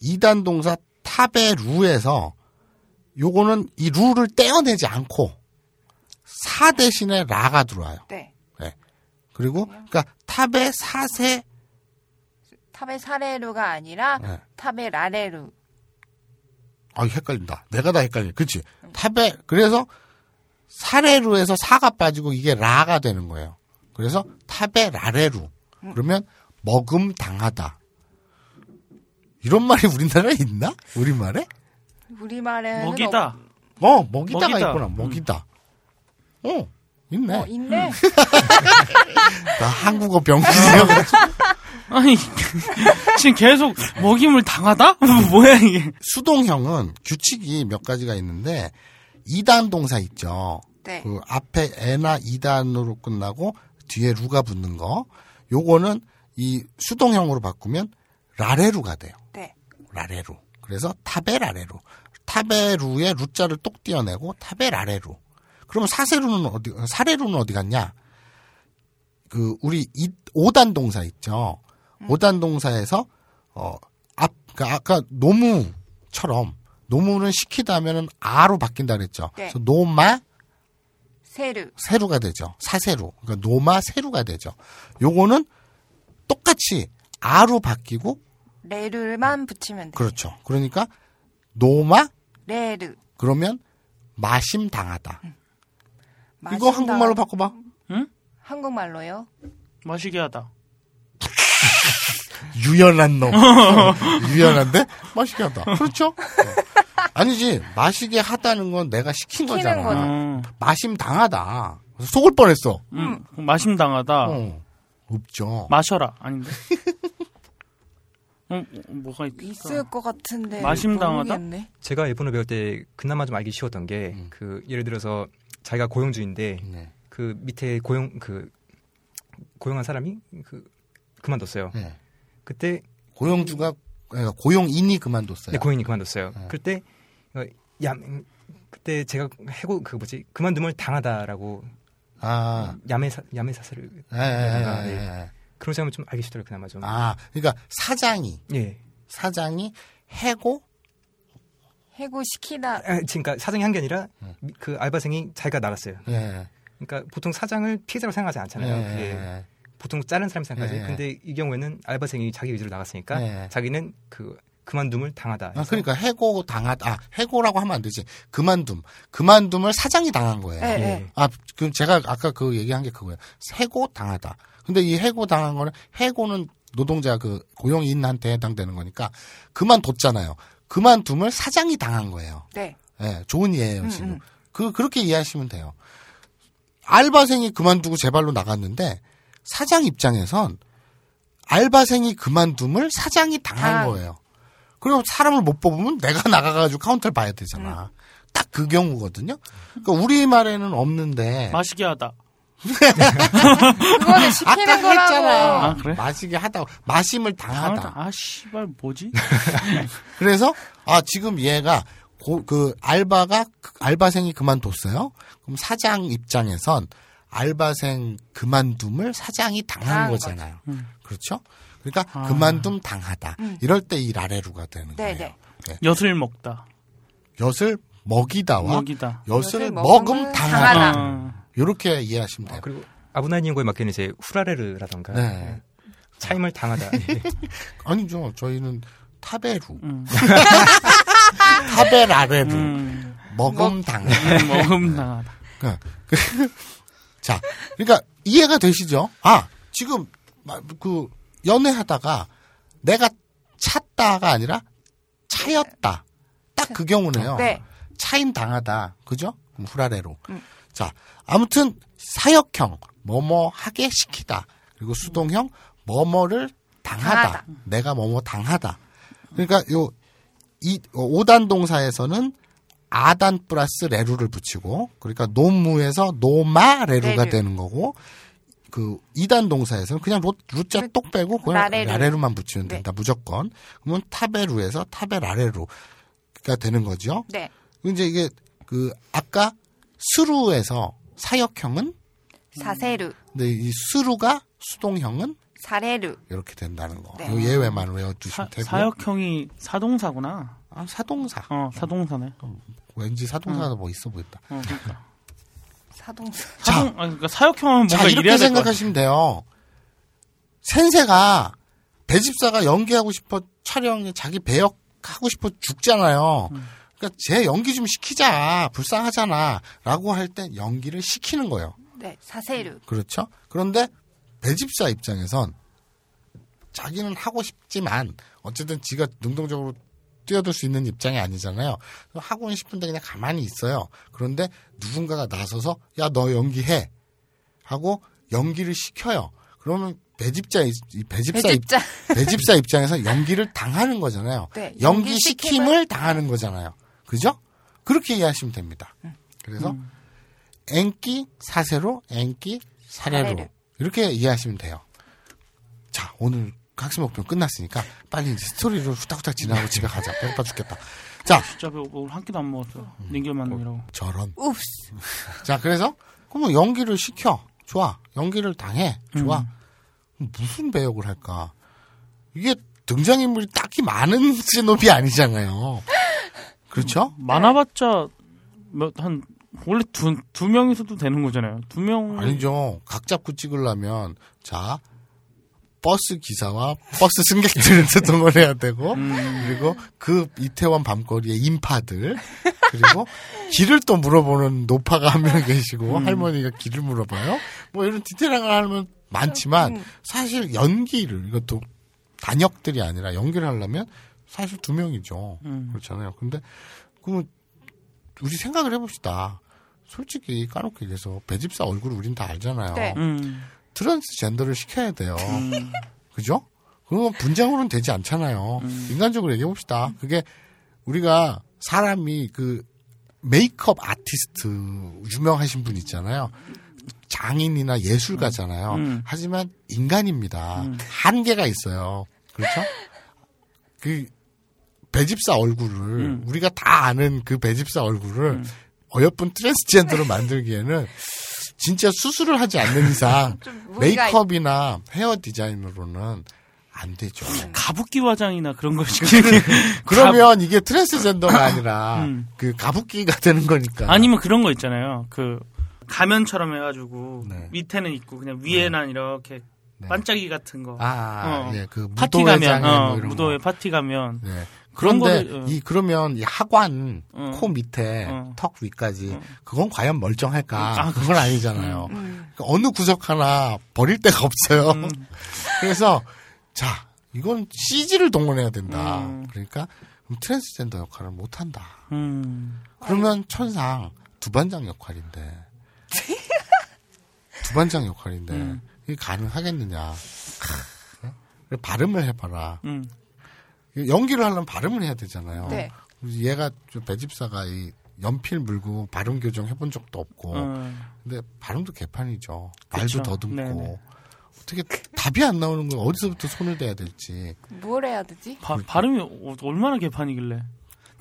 이단 동사 타베루에서 요거는 이 る를 떼어내지 않고 さ 대신에 ら가 들어와요. 네. 그리고 그러니까 食べさせ 타베 사레루가 아니라 네. 食べられる. 아, 헷갈린다. 내가 다 헷갈려. 그치? 탑에, 그래서 사레루 에서 사가 빠지고 이게 ら가 되는 거예요. 그래서 食べられる. 그러면 먹음 당하다. 이런 말이 우리나라에 있나? 우리말에? 우리말에는 먹이다. 어, 먹이다가 먹이다. 있구나. 음. 먹이다. 어, 있네. 어, 있네. [LAUGHS] 나 한국어 병신이야. [LAUGHS] 아니 지금 계속 먹임을 당하다? [LAUGHS] 뭐야 이게? 수동형은 규칙이 몇 가지가 있는데, 2단 동사 있죠. 네. 그 앞에 에나 2단으로 끝나고 뒤에 루가 붙는 거. 요거는 이 수동형으로 바꾸면 라레루가 돼요. 네. 라레루. 그래서 타베라레루. 타베루에 루자를 똑 띄어내고 타베라레루. 그러면 사세루는 어디, 사레루는 어디 갔냐? 그, 우리 이, 5단 동사 있죠. 음. 5단 동사에서, 어, 앞, 그 아까 노무처럼, 노무는 시키다면은 아로 바뀐다 그랬죠. 네. 그래서 노마, 세르. 세루가 되죠. 사세루. 그러니까 노마 세루가 되죠. 요거는 똑같이 아로 바뀌고 레르만 붙이면 돼. 그렇죠. 그러니까 노마 레르. 그러면 마심 당하다. 이거 마신다. 한국말로 바꿔봐. 한국말로요? 마시게 하다. [LAUGHS] 유연한 놈. [LAUGHS] 유연한데 맛있게 하다. 그렇죠? 어. 아니지 마시게 하다는 건 내가 시킨 시키는 거잖아. 거죠. 음, 마심 당하다. 속을 뻔했어. 음, 마심 당하다. 어. 없죠. 마셔라 아닌데? 어, 뭐가 있을까? 있을 것 같은데. 마심 당하다? 모르겠네. 제가 일본어 배울 때 그나마 좀 알기 쉬웠던 게그 예를 들어서 자기가 고용주인데 네. 그 밑에 고용 그 고용한 사람이 그 그만뒀어요. 네. 그때 고용주가 그러니까 고용인이 그만뒀어요. 네, 고용이 그만뒀어요. 네. 그때 어, 야 음, 그때 제가 해고 그 뭐지 그만둠을 당하다라고 아, 야매 사, 야매 사슬을 예, 예, 예, 네. 예. 그런 사람은 좀 알기 쉽더라고요 그나마 좀. 아, 그러니까 사장이 예. 사장이 해고 해고시키다. 아, 그러니까 사장이 한 게 아니라 미- 그 알바생이 자기가 나갔어요. 예. 그러니까 보통 사장을 피해자로 생각하지 않잖아요. 예. 예. 보통 자른 사람 생각하지. 예. 근데 이 경우에는 알바생이 자기 의지로 나갔으니까 예. 자기는 그 그만둠을 당하다. 아, 그러니까 해고 당하다. 아, 해고라고 하면 안 되지. 그만둠. 그만둠을 사장이 당한 거예요. 예. 아, 그 제가 아까 그 얘기한 게 그거예요. 해고 당하다. 근데 이 해고 당한 거는 해고는 노동자 그 고용인한테 해당되는 거니까 그만뒀잖아요. 그만둠을 사장이 당한 거예요. 네. 예, 좋은 이해예요, 음, 지금. 음. 그 그렇게 이해하시면 돼요. 알바생이 그만두고 제 발로 나갔는데 사장 입장에선 알바생이 그만둠을 사장이 당한 당. 거예요. 그리고 사람을 못 뽑으면 내가 [LAUGHS] 나가가지고 카운터를 봐야 되잖아. 딱그 경우거든요. 그러니까 우리 말에는 없는데 마시게 하다. 그거는 시키는 아까 거라고. 했잖아. 아, 그래? 마시게 하다, 마심을 당하다. 아 씨발 뭐지? [LAUGHS] 그래서 아 지금 얘가 고- 그 알바가 그 알바생이 그만뒀어요. 그럼 사장 입장에선 알바생 그만둠을 사장이 당한 당한 거잖아요. 음. 그렇죠? 그러니까 아. 그만둠 당하다. 음. 이럴 때 이 라레루가 되는 네, 거예요. 네. 엿을 먹다. 엿을 먹이다와 먹이다. 엿을 엿을 먹음 당하다. 당하다. 어. 이렇게 이해하시면 돼요. 그리고 아브나니고에 맡기는 이제 후라레르라던가 네. 차임을 당하다. [LAUGHS] 예. 아니죠. 저희는 타베루, 음. [LAUGHS] 타베라레루, 음. 먹음 당하다. 먹음 [LAUGHS] 당하다. 자, 그러니까 이해가 되시죠? 아, 지금 마- 그 연애하다가 내가 찼다가 아니라 차였다. 딱 그 경우네요. 네. 차임 당하다. 그죠? 후라레로. 음. 자, 아무튼 사역형 뭐뭐 하게 시키다. 그리고 수동형 뭐뭐를 당하다. 당하다. 내가 뭐뭐 당하다. 그러니까 요 이 오단 동사에서는 あ단 플러스 れる를 붙이고 그러니까 노무에서 노마 레루가 레루. 되는 거고 그 이단 동사에서는 그냥 る, る자 똑 빼고 그냥 라레루. 라레루만 붙이면 네. 된다 무조건 그러면 타베루에서 타베 라레루가 되는 거죠. 네. 이제 이게 그 아까 스루에서 사역형은 사세루, 근데 이 스루가 수동형은 사레루. 이렇게 된다는 거. 네. 요 예외만 사, 외워두시면 되고요. 사역형이 사동사구나. 아, 사동사. 어, 사동사네. 왠지 사동사가 뭐 있어 보인다. 어, 그러니까. 사동사. 사동, 아, 그러니까 사역형은 자, 뭔가 이렇게 될것 같아. 생각하시면 돼요. 센세가 배집사가 연기하고 싶어 촬영에 자기 배역 하고 싶어 죽잖아요. 음. 그러니까 제 연기 좀 시키자. 불쌍하잖아. 라고 할땐 연기를 시키는 거예요. 네, 사세루. 그렇죠? 그런데 배집사 입장에선 자기는 하고 싶지만 어쨌든 지가 능동적으로 뛰어들 수 있는 입장이 아니잖아요. 하고는 싶은데 그냥 가만히 있어요. 그런데 누군가가 나서서 야 너 연기해 하고 연기를 시켜요. 그러면 배집자 배집사 입, 배집자. 배집사 입장에서 연기를 당하는 거잖아요. [LAUGHS] 네, 연기 시킴을 당하는 거잖아요. 그죠? 그렇게 이해하시면 됩니다. 그래서 앵기 사세로 앵기 사례로. 이렇게 이해하시면 돼요. 자 오늘 학습 목표 끝났으니까 빨리 이제 스토리로 후딱후딱 지나고 집에 가자. 배고파 죽겠다. 자 진짜 배 오늘 한 끼도 안 먹었어. 닌겔만이라고. 저런. 읍스. 자 그래서 그러면 연기를 시켜. 좋아. 연기를 당해. 좋아. 무슨 배역을 할까? 이게 등장인물이 딱히 많은 [LAUGHS] 시노비 아니잖아요. 그렇죠? 많아봤자 몇, 한 원래 두, 두 명이서도 되는 거잖아요. 두 명. 아니죠. 각 잡고 찍으려면 자 버스 기사와 버스 승객들을 [LAUGHS] 동원해야 되고 그리고 그 이태원 밤거리의 인파들 그리고 길을 또 물어보는 노파가 한 명 계시고 할머니가 길을 물어봐요. 뭐 이런 디테일한 걸 하면 많지만 사실 연기를 이것도 단역들이 아니라 연기를 하려면 사실 두 명이죠. 음. 그렇잖아요. 근데 그러면 우리 생각을 해봅시다. 솔직히 까놓고 얘기해서 배집사 얼굴 우린 다 알잖아요. 네. 음. 트랜스젠더를 시켜야 돼요. 음. [LAUGHS] 그죠? 그러면 분장으로는 되지 않잖아요. 음. 인간적으로 얘기해 봅시다. 그게 우리가 사람이 그 메이크업 아티스트 유명하신 분 있잖아요. 장인이나 예술가잖아요. 음. 하지만 인간입니다. 한계가 있어요. 그렇죠? 그 배집사 얼굴을 음. 우리가 다 아는 그 배집사 얼굴을 어여쁜 트랜스젠더로 만들기에는 진짜 수술을 하지 않는 이상 [LAUGHS] 메이크업이나 헤어 디자인으로는 안 되죠. 가부키 화장이나 그런 걸 [LAUGHS] 시키는 게 그러면 이게 트랜스젠더가 아니라 [LAUGHS] 음. 그 가부끼가 되는 거니까. 아니면 그런 거 있잖아요. 그 가면처럼 해가지고 네. 밑에는 있고 그냥 위에는 이렇게 네. 반짝이 같은 거. 아, 어. 예, 그 파티 가면 뭐 어, 이런 무도회 거. 파티 가면 네. 그런 그런데 거를, 어. 이 그러면 이 하관 어. 코 밑에 어. 턱 위까지 어. 그건 과연 멀쩡할까? 아, 그건 아니잖아요. 음. 그러니까 어느 구석 하나 버릴 데가 없어요. 음. [LAUGHS] 그래서 자 이건 CG를 동원해야 된다. 음. 그러니까 트랜스젠더 역할을 못 한다. 음. 그러면 천상 두반장 역할인데 [LAUGHS] 두반장 역할인데 음. 이게 가능하겠느냐? 크, 발음을 해봐라. 음. 연기를 하려면 발음을 해야 되잖아요. 네. 얘가 저 배집사가 이 연필 물고 발음 교정 해본 적도 없고, 어. 근데 발음도 개판이죠. 말도 그쵸. 더듬고. 네네. 어떻게 답이 안 나오는 거 어디서부터 손을 대야 될지. 뭘 해야 되지? 바, 발음이 어- 얼마나 개판이길래.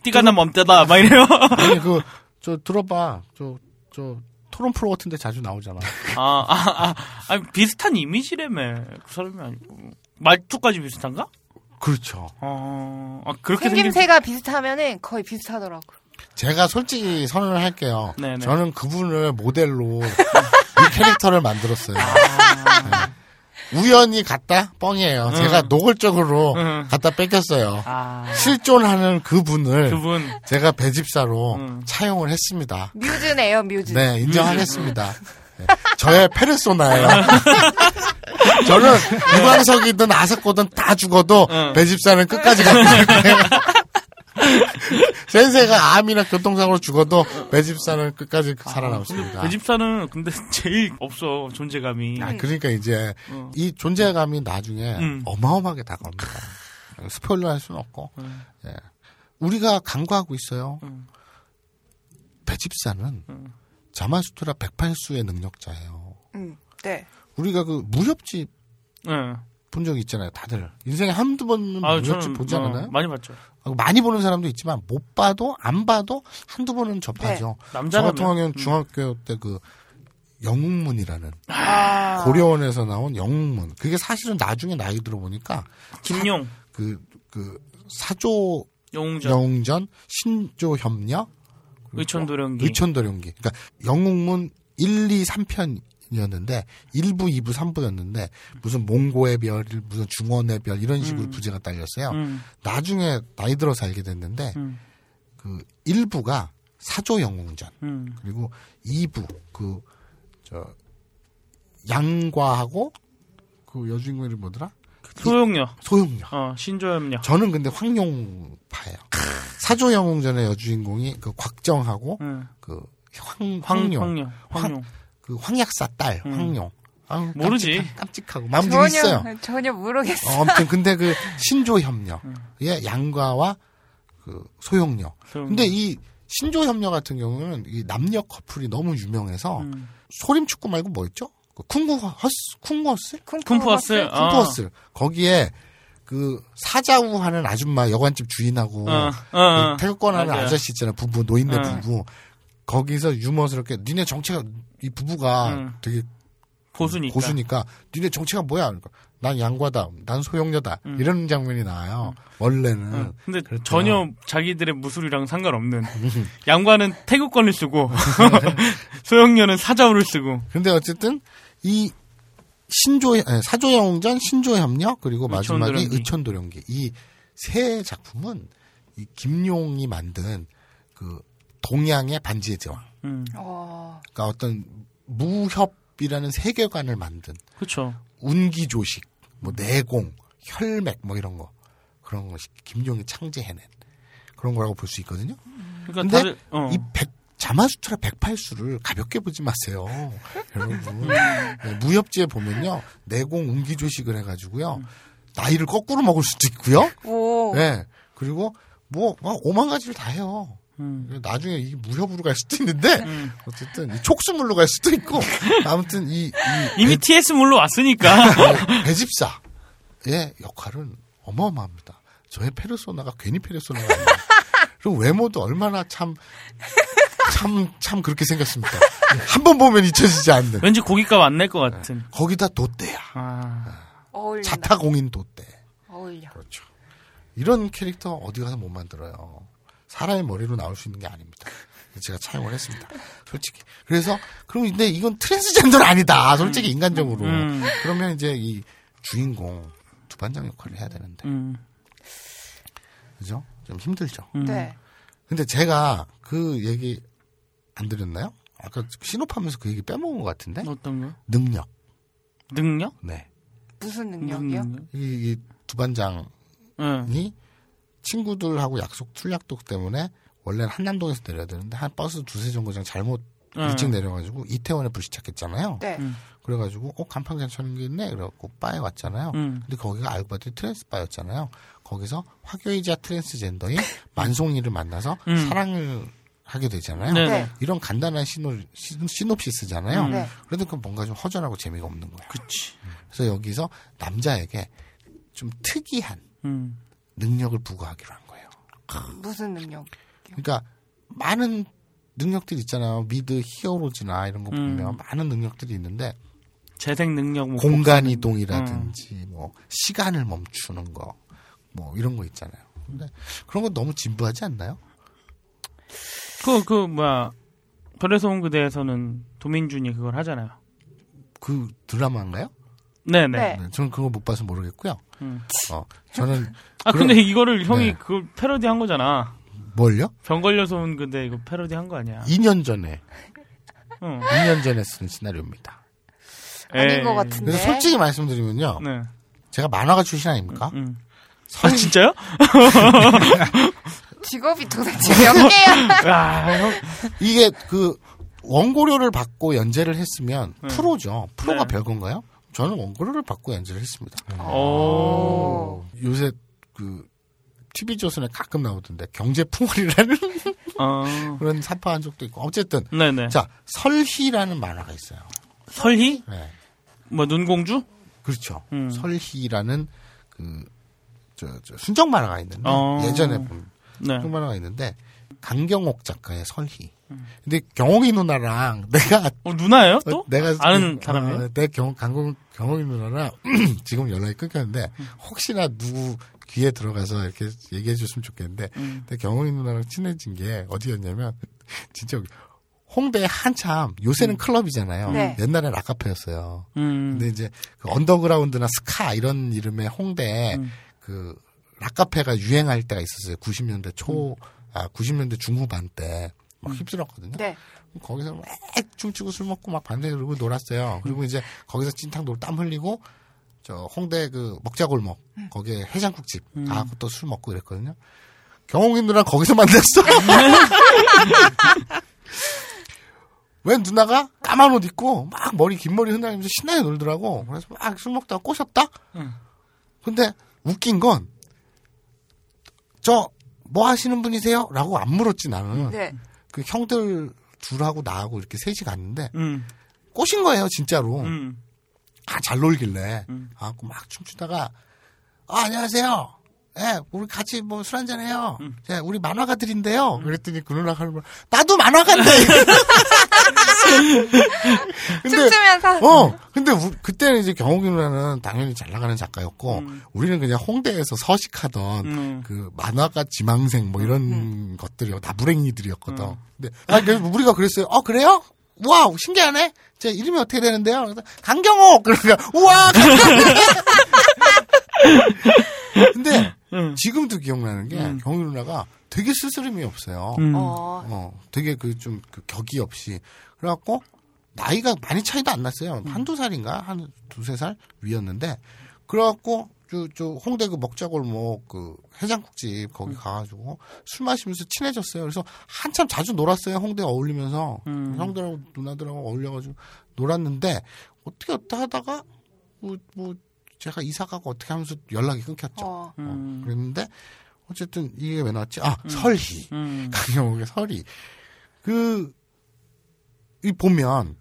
띠가 나 멈때다 막 이래요. [LAUGHS] 아니 그 [LAUGHS] 저 들어봐. 저저 토론 프로 같은 데 자주 나오잖아. 아, 아, 아, 아니, 비슷한 이미지라며. 그 사람이 아니고. 말투까지 비슷한가? 그렇죠. 어, 아, 그렇게 생긴. 생김새가 비슷하면은 거의 비슷하더라고. 제가 솔직히 선언을 할게요. 네네. 저는 그분을 모델로 [LAUGHS] 이 캐릭터를 만들었어요. 네. 우연히 갔다 뻥이에요. 제가 노골적으로 응. 갖다 뺏겼어요. 아, 실존하는 그분을 그분. 제가 배집사로 응. 차용을 했습니다. 뮤즈네요, 뮤즈. 네, 인정하겠습니다. 네. 저의 페르소나예요. [LAUGHS] 저는 유광석이든 아사코든 다 죽어도 응. 배집사는 끝까지 있어요. [LAUGHS] 센세가 암이나 교통사고로 죽어도 배집사는 끝까지 살아남습니다. 그 집사는 근데 제일 없어, 존재감이. 아, 그러니까 이제 어. 이 존재감이 나중에 음. 어마어마하게 다가옵니다. 스포일러 할 수는 없고. 예. 우리가 간과하고 있어요. 음. 배집사는 자마수트라 108수의 능력자예요. 음, 네. 우리가 그 무협집 네. 본적 있잖아요, 다들. 인생에 한두 번은 아, 무협집 저는 보지 어, 않았나요? 많이 봤죠. 아, 많이 보는 사람도 있지만 못 봐도 안 봐도 한두 번은 접하죠. 저 남자라면. 같은 경우는 음. 중학교 때 그 영웅문이라는 아. 고려원에서 나온 영웅문. 그게 사실은 나중에 나이 들어보니까 김용, 그, 그, 사조 영웅전, 영웅전, 신조 협력, 의천도령기. 의천도령기. 그러니까 영웅문 1, 2, 3편 이었는데 1부, 2부, 3부였는데 무슨 몽고의 별, 무슨 중원의 별 이런 식으로 음. 부제가 딸렸어요. 음, 나중에 나이 들어서 알게 됐는데 음, 그 1부가 사조 영웅전 음. 그리고 2부 그 저 양과하고 그 여주인공 이름 뭐더라? 소용력, 소용력. 어, 신조협력. 저는 근데 황룡파예요. 사조 영웅전의 여주인공이 그 곽정하고 응. 그 황, 황, 황룡, 황룡, 황룡. 그 황약사 딸 음. 황룡. 아유, 모르지. 깜찍하- 깜찍하고 마음 좀 있어요. 전혀, 전혀 모르겠어. 어, 아무튼 근데 그 신조 협력, 음. 예, 양과와 그 소용력. 소용력. 근데 이 신조 협력 같은 경우는 이 남녀 커플이 너무 유명해서 음. 소림 축구 말고 뭐였죠? 그 쿵구 허스, 쿵구 허스? 쿵푸 허슬. 아. 쿵구 허스. 거기에 그 사자우 하는 아줌마 여관집 주인하고 어, 어, 어. 그 태극권하는 맞아요. 아저씨 있잖아요. 부부 노인네 어. 부부. 거기서 유머스럽게 니네 정체가 이 부부가 응. 되게 고수니까. 고수니까 니네 정체가 뭐야? 그러니까 난 양과다, 난 소용녀다 음. 이런 장면이 나와요. 원래는 응. 근데 그랬대요. 전혀 자기들의 무술이랑 상관없는 [LAUGHS] 양과는 태극권을 쓰고 [LAUGHS] 소영녀는 사자우를 쓰고 근데 어쨌든 이 신조 아니, 사조영웅전, 신조협력 그리고 마지막에 의천도령기. 의천도령기 이 세 작품은 이 김용이 만든 그 동양의 반지의 제왕. 음. 어, 그러니까 어떤 무협이라는 세계관을 만든 그렇죠. 운기조식, 뭐 내공, 혈맥 뭐 이런 거 그런 것이 김용이 창제해낸 그런 거라고 볼 수 있거든요. 그러니까 근데 다들 어. 이 백, 자마수트라 108수를 가볍게 보지 마세요. 여러분. 네, 무협지에 보면요. 내공 운기조식을 해가지고요. 나이를 거꾸로 먹을 수도 있고요. 오. 네. 그리고 뭐, 막 오만 가지를 다 해요. 음. 나중에 이게 무협으로 갈 수도 있는데, 음. 어쨌든 이 촉수물로 갈 수도 있고, 아무튼 이, 이 이미 TS 물로 왔으니까 배- 배집사의 역할은 어마어마합니다. 저의 페르소나가 괜히 페르소나가 아니에요. 그리고 외모도 얼마나 참, 참, 참 그렇게 생겼습니까? 한번 보면 잊혀지지 않는. 왠지 고깃값 안 낼 것 같은. 거기다 돛대야. 아. 어울린다. 자타공인 돛대. 어울려. 그렇죠. 이런 캐릭터 어디 가서 못 만들어요. 사람의 머리로 나올 수 있는 게 아닙니다. 제가 차용을 했습니다. 솔직히. 그래서, 그럼 근데 이건 트랜스젠더는 아니다. 솔직히 인간적으로. 음. 그러면 이제 이 주인공 두 반장 역할을 해야 되는데. 음. 그죠? 좀 힘들죠. 음. 네. 근데 제가 그 얘기 안 드렸나요? 아까 신호하면서 그 얘기 빼먹은 것 같은데? 어떤 거? 능력. 능력? 네. 무슨 능력이요? 이, 이 두반장이 응. 친구들하고 약속 출약독 때문에 원래는 한남동에서 내려야 되는데 한 버스 두세 정거장 잘못 응. 일찍 내려가지고 이태원에 불시착했잖아요. 네. 음. 그래가지고 어 간판 괜찮은 게 있네. 그래갖고 바에 왔잖아요. 음. 근데 거기가 알고 봤더니 트랜스 바였잖아요. 거기서 화교이자 트랜스젠더인 [LAUGHS] 만송이를 만나서 음. 사랑을 하게 되잖아요. 네네. 네. 이런 간단한 시노, 시- 시놉시스잖아요. 음. 네. 그래도 그 뭔가 좀 허전하고 재미가 없는 거야. 그치. 그래서 여기서 남자에게 좀 특이한 음. 능력을 부과하기로 한 거예요. 무슨 능력? 그러니까 많은 능력들이 있잖아요. 미드 히어로즈나 이런 거 음. 보면 많은 능력들이 있는데 재생 능력 뭐 공간 이동이라든지 뭐 시간을 멈추는 거 뭐 이런 거 있잖아요. 근데 그런 거 너무 진부하지 않나요? 그, 그, 뭐야. 별에서 온 그대에서는 도민준이 그걸 하잖아요. 그 드라마인가요? 네네. 네. 네, 저는 그거 못 봐서 모르겠고요. 음. 어, 저는 아, 그럼- 근데 이거를 형이 네. 그걸 패러디 한 거잖아. 뭘요? 병 걸려서 온 그대 이거 패러디 한 거 아니야. 2년 전에 응. 2년 전에 쓴 시나리오입니다. 아닌 에이. 것 같은데. 그래서 솔직히 말씀드리면요. 네. 제가 만화가 출신 아닙니까? 음. 아, 진짜요? [LAUGHS] 직업이 도대체 몇 개야? 야, 형. 이게 그 원고료를 받고 연재를 했으면 네. 프로죠. 프로가 네. 별건가요? 저는 원고료를 받고 연재를 했습니다. 오. 요새 그 TV조선에 가끔 나오던데 경제풍월이라는 어. [LAUGHS] 그런 사파한 적도 있고 어쨌든 네네. 자 설희라는 만화가 있어요. 설희? 네. 뭐, 눈공주? 그렇죠. 음. 설희라는 그 저, 저 순정 만화가 있는데 어. 예전에 본 네. 순정 만화가 있는데 강경옥 작가의 설희. 음. 근데 경옥이 누나랑 [LAUGHS] 내가 어, 누나예요? 어, 또? 내가 아는 그, 사람이에요? 어, 내 경, 강공, 경험이 누나랑 [CLEARS THROAT] 지금 연락이 끊겼는데 음. 혹시나 누구 귀에 들어가서 이렇게 얘기해 줬으면 좋겠는데 음. 내 경험이 누나랑 친해진 게 어디였냐면 [LAUGHS] 진짜 홍대에 한참 요새는 클럽이잖아요. 네. 옛날엔 락카페였어요. 음. 근데 이제 그 언더그라운드나 스카 이런 이름의 홍대에 음. 그 락카페가 유행할 때가 있었어요. 90년대 초, 아 90년대 중후반 때 막 휩쓸었거든요. 네. 거기서 막 춤추고 술 먹고 막 밤새 그러고 놀았어요. 그리고 이제 거기서 찐탕 놀땀 흘리고 저 홍대 그 먹자골목 거기에 해장국집 가고 또술 먹고 이랬거든요. 경홍인누랑 거기서 만났어. [LAUGHS] 왜 누나가 까만 옷 입고 막 머리 긴 머리 흔들면서 신나게 놀더라고. 그래서 막 술 먹다가 꼬셨다. 응. 근데 웃긴 건 저 뭐 하시는 분이세요? 라고 안 물었지 나는. 네. 그 형들 둘하고 나하고 이렇게 셋이 갔는데 음. 꼬신 거예요 진짜로. 음. 아, 잘 놀길래. 음. 아, 막 춤추다가, 아, 안녕하세요. 예, 우리 같이 뭐 술 한잔 해요. 음. 예, 우리 만화가들인데요. 그랬더니 그 누나가 하는 말, 나도 만화가인데! [LAUGHS] 근데, 춤추면서. 어, 근데 우- 그때는 이제 경욱이 누나는 당연히 잘 나가는 작가였고, 음. 우리는 그냥 홍대에서 서식하던 음. 그 만화가 지망생 뭐 이런 것들이요. 다 불행이들이었거든. 음. 근데, 아, 그래서 우리가 그랬어요. 어, 그래요? 우와, 신기하네? 제 이름이 어떻게 되는데요? 그래서 강경옥! 그러면, 우와, 강경옥! [LAUGHS] 근데, 음. 지금도 기억나는 게, 음. 경희 누나가 되게 스스럼이 없어요. 음. 어. 어, 되게 그 좀 그 격이 없이. 그래갖고, 나이가 많이 차이도 안 났어요. 한두 살인가? 한 두세 살 위였는데, 그래갖고, 저, 저, 홍대 그 먹자골목 그 해장국집 거기 가가지고 술 마시면서 친해졌어요. 그래서 한참 자주 놀았어요. 홍대 어울리면서. 음. 형들하고 누나들하고 어울려가지고 놀았는데, 어떻게 어떻게 하다가, 뭐, 뭐, 제가 이사 가고 어떻게 하면서 연락이 끊겼죠. 어. 음. 어, 그랬는데, 어쨌든 이게 왜 나왔지? 아, 설희. 음. [LAUGHS] 강영욱의 설이 그, 이 보면,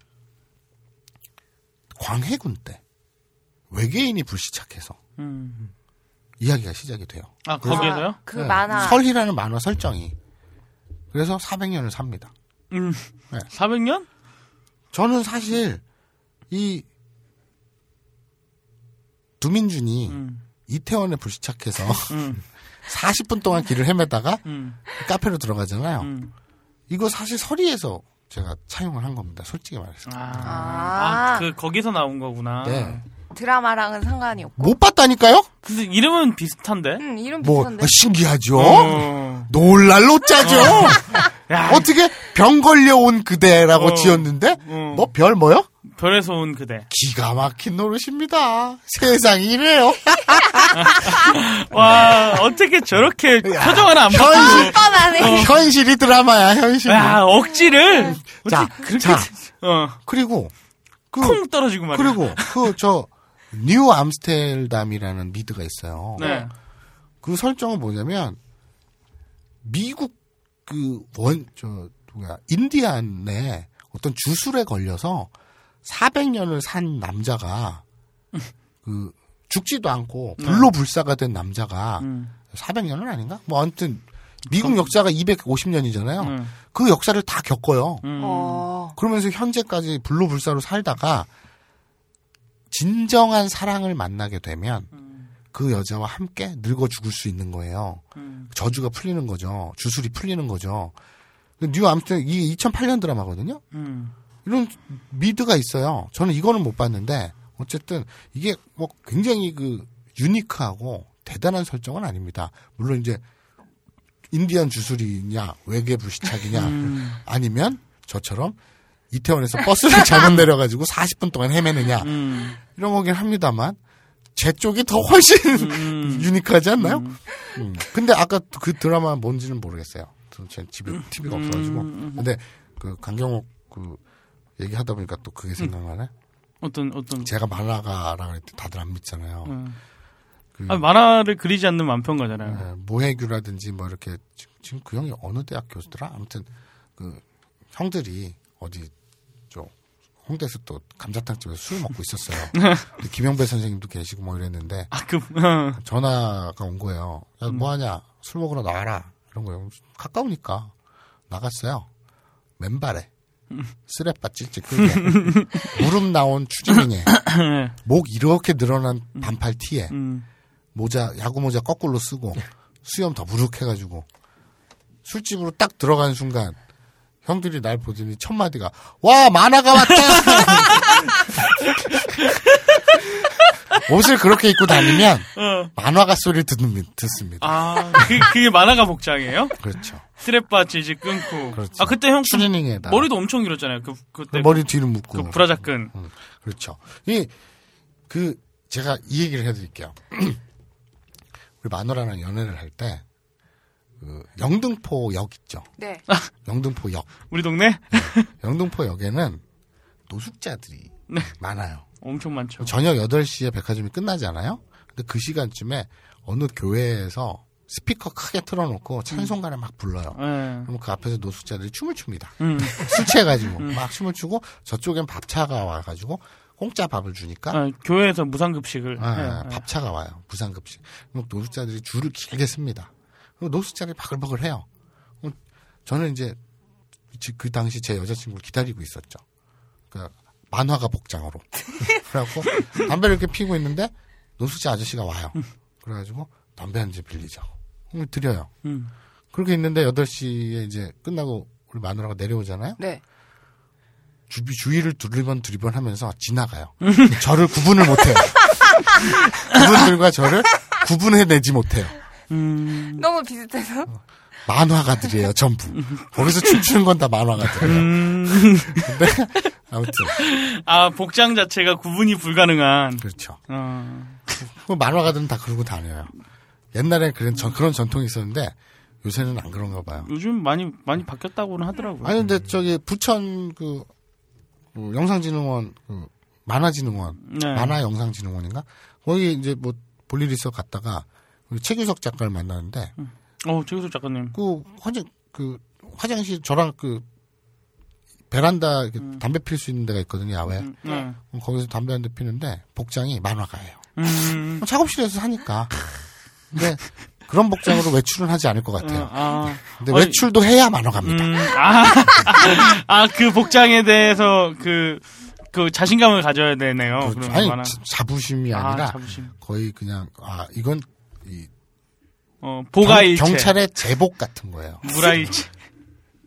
광해군 때, 외계인이 불시착해서 음. 이야기가 시작이 돼요. 아, 거기에서요? 그 네. 만화. 설희라는 만화 설정이. 그래서 400년을 삽니다. 음. 네. 400년? 저는 사실, 이, 두민준이 음. 이태원에 불시착해서 음. [LAUGHS] 40분 동안 길을 헤매다가 음. 카페로 들어가잖아요. 음. 이거 사실 서리에서 제가 차용을 한 겁니다. 솔직히 말해서. 아. 아. 아, 그, 거기서 나온 거구나. 네. 드라마랑은 상관이 없고. 못 봤다니까요? 근데 이름은 비슷한데? 음, 이름 뭐 비슷한데. 아, 신기하죠. 어. 놀랄 로 짜죠. 야, [LAUGHS] 어떻게 병 걸려온 그대라고 어. 지었는데 어. 뭐 별 뭐요? 별에서 온 그대. 기가 막힌 노릇입니다. 세상이 이래요. [LAUGHS] 와, 어떻게 저렇게 표정 하나 안 현실. 뻔하네. 현실이 드라마야 현실. 야, 억지를. 자, 어떻게 그렇게. 자. 어, 그리고 그 콩 떨어지고 말이야. 그리고 그 저 뉴 암스테르담이라는 미드가 있어요. 네. 그 설정은 뭐냐면 미국 그 원 저 뭐야 인디안에 어떤 주술에 걸려서 400년을 산 남자가 [LAUGHS] 그 죽지도 않고 불로 불사가 된 남자가 음. 400년은 아닌가? 뭐 아무튼 미국 역사가 250년이잖아요. 음. 그 역사를 다 겪어요. 음. 어. 그러면서 현재까지 불로불사로 살다가 진정한 사랑을 만나게 되면 그 여자와 함께 늙어 죽을 수 있는 거예요. 음. 저주가 풀리는 거죠. 주술이 풀리는 거죠. 뉴 아무튼 이게 2008년 드라마거든요. 음. 이런 미드가 있어요. 저는 이거는 못 봤는데 어쨌든 이게 뭐 굉장히 그 유니크하고 대단한 설정은 아닙니다. 물론 이제 인디언 주술이냐 외계 불시착이냐 음. 아니면 저처럼 이태원에서 버스를 [LAUGHS] 잘못 내려가지고 40분 동안 헤매느냐 음. 이런 거긴 합니다만 제 쪽이 더 훨씬 음. [LAUGHS] 유니크하지 않나요? 음. 근데 아까 그 드라마 뭔지는 모르겠어요. 저제 집에 TV가 음. 없어가지고. 음. 근데 그 강경옥 그 얘기하다 보니까 또 그게 생각나네. 어떤 어떤 제가 만화가라고 했더니 다들 안 믿잖아요. 음. 그 아니, 만화를 그리지 않는 만평가잖아요. 예, 모해규라든지 뭐 이렇게 지- 지금 그 형이 어느 대학 교수더라? 아무튼 그 형들이 어디 저 홍대에서 또 감자탕집에서 술 먹고 있었어요. [LAUGHS] 김영배 선생님도 계시고 뭐 이랬는데 아, 그, 어. 전화가 온 거예요. 야, 뭐 하냐? 술 먹으러 나와라. 이런 거예요. 가까우니까 나갔어요. 맨발에 쓰레빠 찔찔 끌게 무릎 나온 추리닝에 [LAUGHS] 목 이렇게 늘어난 반팔 티에 음. 모자 야구 모자 거꾸로 쓰고 수염 더부룩 해가지고 술집으로 딱 들어간 순간 형들이 날 보더니 첫 마디가 와 만화가 왔다 [LAUGHS] 옷을 그렇게 입고 다니면 어. 만화가 소리를 듣는, 듣습니다. 아, 그, 그게 만화가 복장이에요? 그렇죠. 스트랩바 질질 끊고. 그렇죠. 아, 그때 형그 추리닝에다 머리도 엄청 길었잖아요. 그, 그때. 머리 뒤로 묶고 그 브라자끈. 음, 그렇죠. 이 그 제가 이 얘기를 해드릴게요. [CLEARS THROAT] 우리 마누라랑 연애를 할 때 그 영등포역 있죠. 네. [LAUGHS] 영등포역. 우리 동네? [LAUGHS] 영등포역에는 노숙자들이 네. 많아요. 엄청 많죠. 저녁 8시에 백화점이 끝나잖아요. 근데 그 시간쯤에 어느 교회에서 스피커 크게 틀어놓고 찬송가를 막 불러요. 예. 그럼 그 앞에서 노숙자들이 춤을 춥니다. 음. [LAUGHS] 술 취해가지고 막 춤을 추고 저쪽엔 밥차가 와가지고 공짜 밥을 주니까 아, 교회에서 무상급식을. 아, 해요. 예. 밥차가 와요. 부산급식. 그럼 노숙자들이 줄을 길게 씁니다. 그리고 노숙자들이 바글바글 해요. 그럼 저는 이제 지- 그 당시 제 여자친구를 기다리고 있었죠. 그 만화가 복장으로. [LAUGHS] 그래갖고 담배를 이렇게 피고 있는데 노숙자 아저씨가 와요. 그래가지고 담배 한 대 빌리죠. 그럼 드려요. 음. 그렇게 있는데 8시에 이제 끝나고 우리 마누라가 내려오잖아요. 네. 주비 주위를 두리번 두리번 하면서 지나가요. [LAUGHS] 저를 구분을 못해요. 그분들과 저를 구분해내지 못해요. 음. 너무 비슷해서. 만화가들이에요, 전부. 거기서 춤추는 건 다 만화가들이에요. 음. 근데 아무튼 아, 복장 자체가 구분이 불가능한. 그렇죠. 어. 그 만화가들은 다 그러고 다녀요. 옛날에 그런 전, 그런 전통이 있었는데 요새는 안 그런가 봐요. 요즘 많이, 많이 바뀌었다고는 하더라고요. 아니 근데 저기 부천 그, 그 영상진흥원 그 만화진흥원 네. 만화 영상진흥원인가 거기 이제 뭐 볼일 있어 갔다가 우리 최규석 작가를 만나는데 어, 최규석 작가님. 그 화장 그 화장실 저랑 그 베란다 이렇게 담배 필수 있는 데가 있거든요 야외 음, 네. 거기서 담배 한 대 피는데 복장이 만화가예요 음. 작업실에서 하니까 근데 그런 복장으로 외출은 하지 않을 것 같아요 어, 아. 근데 어이, 외출도 해야 만화갑니다 음, 아, [LAUGHS] 아, 그 복장에 대해서 그, 그 자신감을 가져야 되네요. 그렇죠. 그럼 아니 만화. 자- 자부심이 아, 아니라 자부심. 거의 그냥 아 이건 이 어, 보가일체. 경, 찰의 제복 같은 거예요. 무라일체.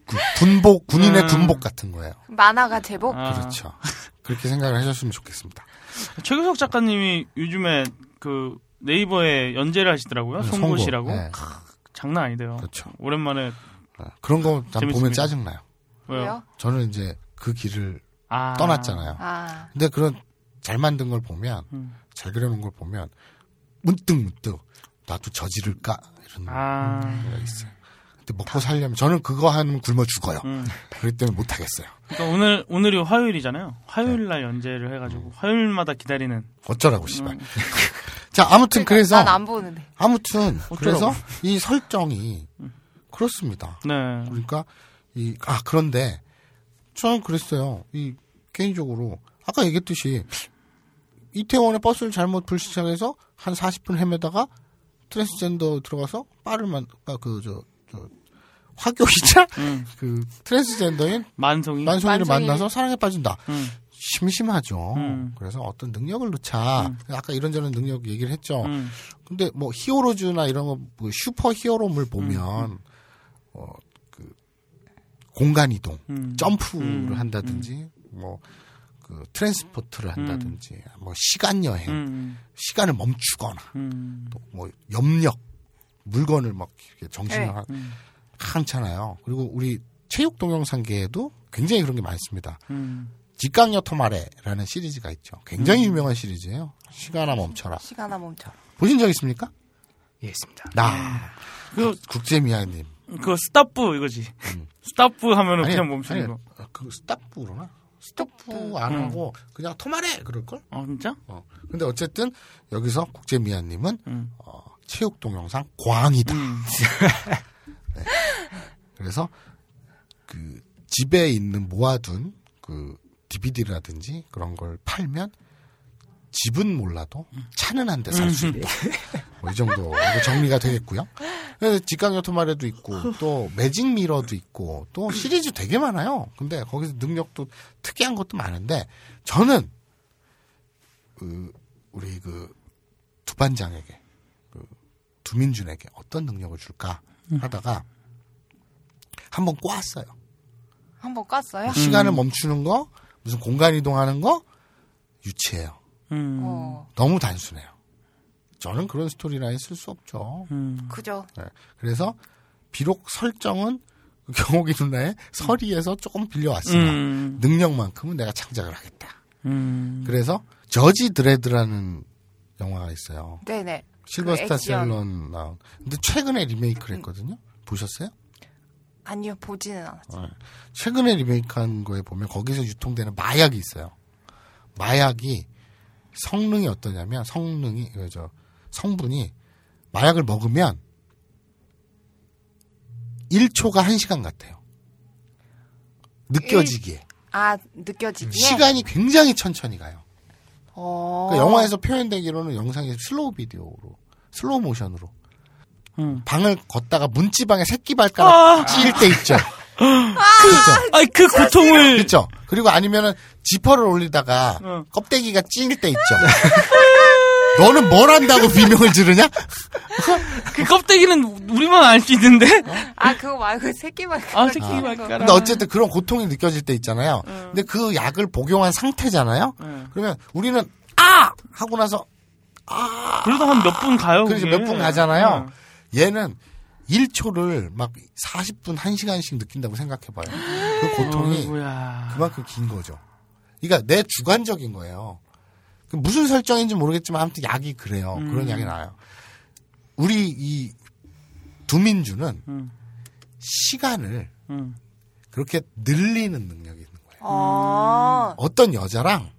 그 군복 군인의 음. 군복 같은 거예요. 만화가 제복? 아. 그렇죠. 그렇게 생각을 하셨으면 좋겠습니다. 최규석 작가님이 요즘에 그 네이버에 연재를 하시더라고요. 네, 송곳이라고. 송곳. 네. 크, 장난 아니대요. 그렇죠. 오랜만에 그런 거난 보면. 짜증나요. 왜요? 저는 이제 그 길을 아. 떠났잖아요. 아. 근데 그런 잘 만든 걸 보면 음. 잘 그려놓은 걸 보면 문득 문득 나도 저지를까 이런 아. 생각가 있어요. 근데 먹고 살려면 저는 그거 하면 굶어 죽어요. 음. [LAUGHS] 그렇기 때문에 못 하겠어요. 그러니까 오늘 오늘이 화요일이잖아요. 화요일 날 연재를 해가지고 화요일마다 기다리는. 어쩌라고 씨발. [LAUGHS] 음. 자 아무튼 그래서 난 안 보는데. 아무튼 어쩌라고. 그래서 이 설정이 그렇습니다. 네. 그러니까 이 아 그런데 저는 그랬어요. 이 개인적으로 아까 얘기했듯이 이태원에 버스를 잘못 불시착해서 한 40분 헤매다가 트랜스젠더 들어가서 바를 만, 아, 그, 저, 저, 화교이자 음. 그 트랜스젠더인 만송이. 만송이를 만송이. 만나서 사랑에 빠진다. 음. 심심하죠. 음. 그래서 어떤 능력을 넣자. 아까 이런저런 능력 얘기를 했죠. 음. 근데 뭐 히어로즈나 이런 거 뭐 슈퍼 히어로물 음. 보면 어 그 공간 이동, 음. 점프를 음. 한다든지 뭐 그 transport를 한다든지 뭐 시간 여행, 음. 시간을 멈추거나 음. 또뭐 염력 물건을 막 이렇게 정신을 네. 하- 음. 많잖아요. 그리고 우리 체육 동영상계에도 굉장히 그런 게 많습니다. 음. 직강요 토마레라는 시리즈가 있죠. 굉장히 유명한 시리즈예요. 시간아 멈춰라. 시간아 멈춰. 보신 적 있습니까? 예, 있습니다. 나 그, 국제미아님. 그 stop 이거지. stop 하면은 아니, 그냥 멈추는 아니, 거. 어, 그 stop로나? stop 안 하고 그냥 止まれ 그럴걸? 어, 진짜? 어. 근데 어쨌든 여기서 국제미아님은 음. 어, 체육 동영상 광이다. 음. [LAUGHS] 그래서 그 집에 있는 모아둔 그 DVD라든지 그런 걸 팔면 집은 몰라도 차는 한 대 살 수 있다. 뭐 이 정도 정리가 되겠고요. 그래서 직강요 토마레도 있고 또 매직 미러도 있고 또 시리즈 되게 많아요. 근데 거기서 능력도 특이한 것도 많은데 저는 그 우리 그 두반장에게 그 두민준에게 어떤 능력을 줄까 하다가 한번 꽈어요. 한번 깠어요? 시간을 멈추는 거, 무슨 공간 이동하는 거 유치해요. 음. 어, 너무 단순해요. 저는 그런 스토리라인 쓸 수 없죠. 음. 그죠. 네. 그래서 비록 설정은 [LAUGHS] 그 경옥이 누나의 서리에서 조금 빌려왔으나 음. 능력만큼은 내가 창작을 하겠다. 음. 그래서 저지 드레드라는 영화가 있어요. 네네. 실버스타 그. 셀런 나온. 근데 최근에 리메이크를 했거든요. 보셨어요? 아니요, 보지는 않았죠. 네. 최근에 리메이크한 거에 보면 거기서 유통되는 마약이 있어요. 마약이 성능이 어떠냐면 성능이 그저 성분이 마약을 먹으면 1초가 1시간 같아요. 느껴지기에. 아, 느껴지기에? 시간이 굉장히 천천히 가요. 어. 그러니까 영화에서 표현되기로는 영상이 슬로우 비디오로, 슬로우 모션으로. 음. 방을 걷다가 문지방에 새끼 발가락 찌일 때 있죠. 그죠? 아이, 그 고통을. 그렇죠. 그리고 아니면은 지퍼를 올리다가 어. 껍데기가 찌일 때 있죠. 너는 뭘 한다고 비명을 지르냐? [LAUGHS] 그 껍데기는 우리만 알 수 있는데? 아, 그거 말고 새끼발가락. 아, 새끼발가락. 근데 어쨌든 그런 고통이 느껴질 때 있잖아요. 근데 그 약을 복용한 상태잖아요. 응. 그러면 우리는 아 하고 나서 그래도 한 몇 분 가요. 그래서 그게. 몇분 가잖아요. 어. 얘는 1초를 막 40분, 1시간씩 느낀다고 생각해봐요. 그 고통이 어이구야. 그만큼 긴 거죠. 그러니까 내 주관적인 거예요. 그 무슨 설정인지 모르겠지만 아무튼 약이 그래요. 음. 그런 약이 나와요. 우리 이 두민주는 음. 시간을 음. 그렇게 늘리는 능력이 있는 거예요. 어. 어떤 여자랑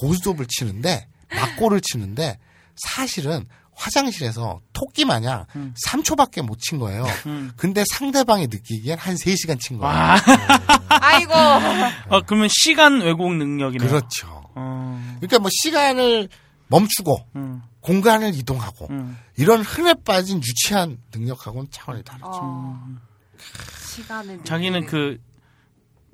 고스톱을 치는데 막고를 치는데 사실은 화장실에서 토끼 마냥 3초밖에 못 친 거예요. 음. 근데 상대방이 느끼기엔 한 3시간 친 거예요. 와. [LAUGHS] 아이고. 어, 그러면 시간 왜곡 능력이네. 그렇죠. 어. 그러니까 뭐 시간을 멈추고 음. 공간을 이동하고 음. 이런 흔해 빠진 유치한 능력하고는 차원이 다르죠. 어. 시간을. 자기는 그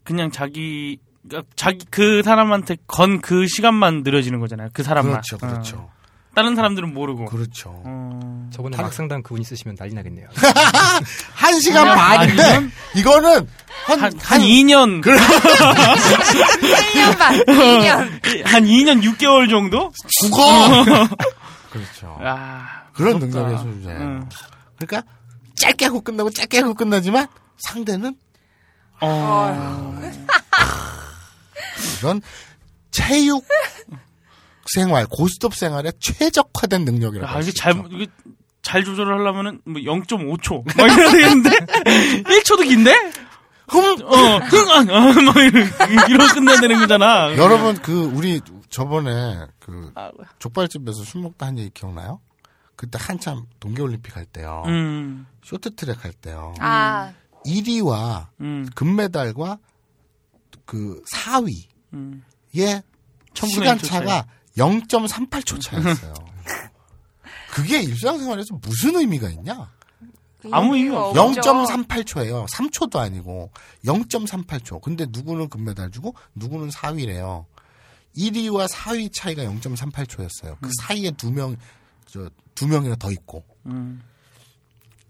그냥 자기 그러니까 자기 그 사람한테 건 그 시간만 느려지는 거잖아요. 그 사람만. 그렇죠, 어. 그렇죠. 다른 사람들은 모르고. 그렇죠. 어. 저번에 다른- 막상당 그분 있으시면 난리 나겠네요. [LAUGHS] 한 시간 반인데 아니면 [LAUGHS] 이거는 한, 한, 한 2년, 1년 반, 2년. [LAUGHS] 한 2년 6개월 정도? 죽어. 그렇죠. 아, 그런. 능력의 소유자예요. 응. 그러니까 짧게 하고 끝나고 짧게 하고 끝나지만 상대는 어. 이런 체육 생활, 고스톱 생활에 최적화된 능력이라고 야, 할수 이게 잘. 이게 잘 조절을 하려면은 뭐 0.5초. 막 이래야 되겠는데? [LAUGHS] 1초도 긴데? 흠! 어, 흥, 아, 아, 막 이러, 이러고 끝내야 되는 거잖아. 여러분 그 우리 저번에 그 아, 족발집에서 술 먹다 한 얘기 기억나요? 그때 한참 동계올림픽 할 때요. 음, 쇼트트랙 할 때요. 아, 1위와 음, 금메달과 그 4위의 음. 시간 1000분의 1초 차가 0.38초 차였어요. [LAUGHS] 그게 일상생활에서 무슨 의미가 있냐? 아무 의미가 없죠. 0.38초예요. 3초도 아니고 0.38초. 근데 누구는 금메달 주고 누구는 4위래요. 1위와 4위 차이가 0.38초였어요. 그 사이에 두 명, 저, 두 명이나 더 있고. 음.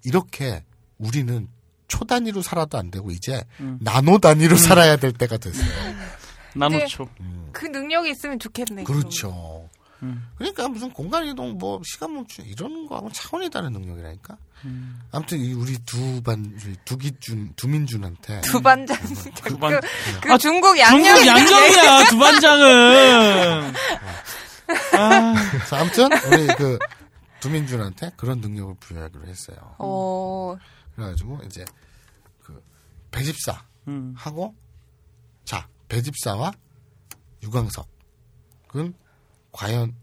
이렇게 우리는 초 단위로 살아도 안 되고 이제 음. 나노 단위로 살아야 될 때가 됐어요. [LAUGHS] 나노초. 그 능력이 있으면 좋겠네. 그렇죠. 음. 그러니까 무슨 공간 이동, 뭐 시간 멈추 이런 거하고 차원이 다른 능력이라니까. 음. 아무튼 이 우리 두 반, 두기준, 두민준한테 두 반장. 그 반- 그, 그 중국 양념. 중국 양념이야 두 반장은. 아, 그래서 아무튼 우리 그 두민준한테 그런 능력을 부여하기로 했어요. 어, 그래가지고 이제 그 배집사 음. 하고 자 배집사와 유광석은 과연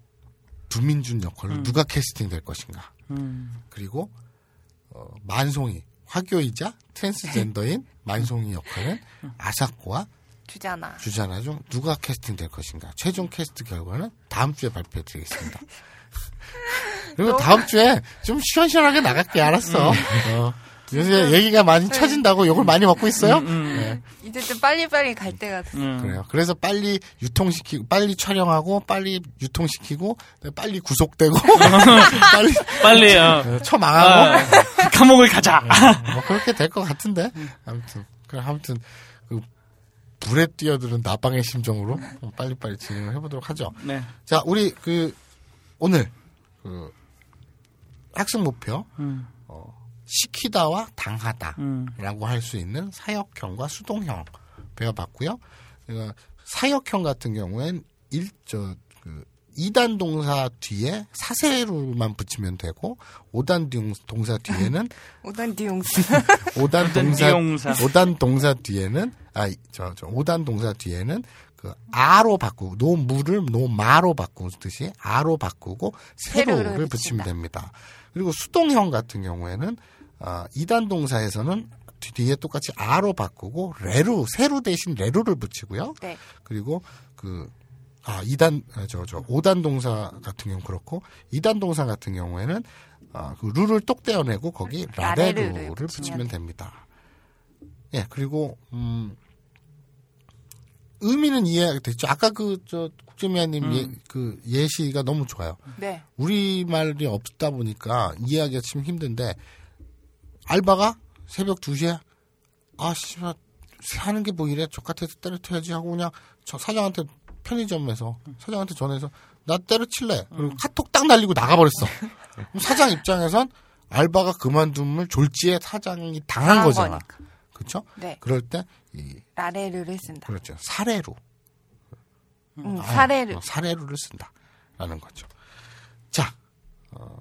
두민준 역할로 음. 누가 캐스팅될 것인가? 음. 그리고 어, 만송이 화교이자 트랜스젠더인 [LAUGHS] 만송이 역할은 아사코와 주잖아. 주자나 중 누가 캐스팅될 것인가? 최종 캐스트 결과는 다음 주에 발표해드리겠습니다. [LAUGHS] 그리고 다음 주에 좀 시원시원하게 나갈게 알았어. 어. 요새 얘기가 많이 처진다고 욕을 많이 먹고 있어요. 네, 이제 좀 빨리빨리 갈 때가 됐어. 음. 그래요. 그래서 빨리 유통시키고 빨리 촬영하고 빨리 유통시키고 빨리 구속되고 [LAUGHS] 빨리 빨리 어, 어, 처망하고 아, 감옥을 가자. 뭐 그렇게 될 것 같은데 아무튼 그 아무튼 그 불에 뛰어드는 나방의 심정으로 빨리빨리 진행을 해보도록 하죠. 네. 자, 우리 그 오늘 그 학습 목표 음. 어, 시키다와 당하다라고 음. 할수 있는 사역형과 수동형 배워봤고요. 어, 사역형 같은 경우엔 일저 그 2단 동사 뒤에 사세로만 붙이면 되고 5단 동사 뒤에는 [LAUGHS] 오단 디용스. 5단 [LAUGHS] 동사 띠용사. 5단 동사 뒤에는 아저 저 5단 동사 뒤에는 그 아로 바꾸고 노무를 노마로 바꾸듯이 아로 바꾸고 세로를 붙이면. 됩니다. 그리고 수동형 같은 경우에는 아 2단 동사에서는 뒤- 뒤에 똑같이 아로 바꾸고 레루 세루 대신 레루를 붙이고요. 네. 그리고 그 아, 2단, 저, 저, 5단 동사 같은 경우 그렇고, 2단 동사 같은 경우에는, 아, 그 룰을 똑 떼어내고, 거기 라레루를 붙이면 됩니다. 예, 그리고, 음, 의미는 이해가 됐죠. 아까 그, 저, 국제미아님 예, 그 예시가 너무 좋아요. 네. 우리 말이 없다 보니까 이해하기가 참 힘든데, 알바가 새벽 2시에, 아, 씨발, 하는 게 뭐 이래? 족같아서 때려쳐야지 하고 그냥 저 사장한테 편의점에서 사장한테 전해서 나 때려칠래. 그리고 카톡 딱 날리고 나가버렸어. 사장 입장에선 알바가 그만둠을 졸지에 사장이 당한 거잖아. 거니까. 그렇죠? 네. 그럴 때, 이, 라레르를 쓴다. 그렇죠. 사례로. 음, 아, 사례를. 어, 사례로를 쓴다라는 거죠. 자, 어,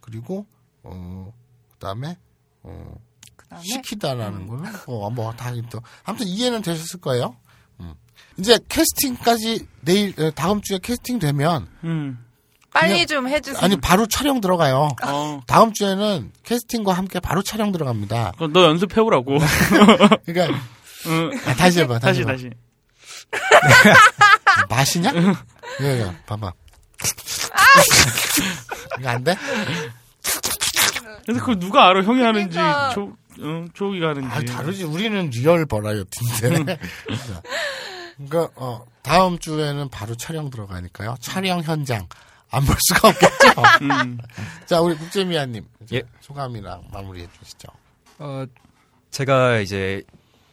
그리고 어, 그다음에 어, 그다음에 시키다라는 거는 어 뭐다 또 아무튼 이해는 되셨을 거예요. 음. 이제 캐스팅까지 내일 어, 다음 주에 캐스팅 되면 음. 빨리 그냥- 좀 해주세요. 아니 바로 촬영 들어가요. 어. 다음 주에는 캐스팅과 함께 바로 촬영 들어갑니다. 그거 너 연습해 오라고. [LAUGHS] 그러니까 응. 아, 다시 해봐. 다시, 다시. [LAUGHS] 맛이냐? 예, 예, 봐봐. [LAUGHS] 이거 안 돼? 그래서 그걸 누가 알아? 형이 하는지 그러니까. 조, 응, 조기가 하는지. 아, 다르지. 우리는 리얼 버라이어티인데. 자, 그러니까 어, 다음 주에는 바로 촬영 들어가니까요. 촬영 현장 안 볼 수가 없겠죠. 음. 자, 우리 국제미아님 이제 예. 소감이랑 마무리해 주시죠. 어, 제가 이제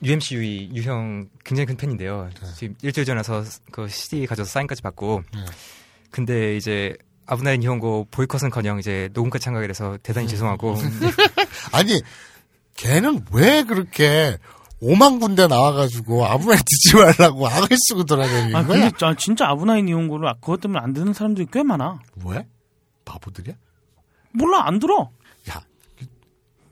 UMCU의 유형 굉장히 큰 팬인데요. 지금 일주일 전에 와서 그 CD 가져서 사인까지 받고. 네. 근데 이제 아브나인 일본고 보이콧은커녕 이제 녹음까지 참가하게 돼서 대단히 죄송하고 [LAUGHS] 아니, 걔는 왜 그렇게 오만 군데 나와가지고 아무나 듣지 말라고 악을 쓰고 돌아다니는 아, 거야? 근데 아, 진짜 아브나인 이용고를 아, 그것 때문에 안 듣는 사람들이 꽤 많아. 왜? 바보들이야? 몰라, 안 들어. 야,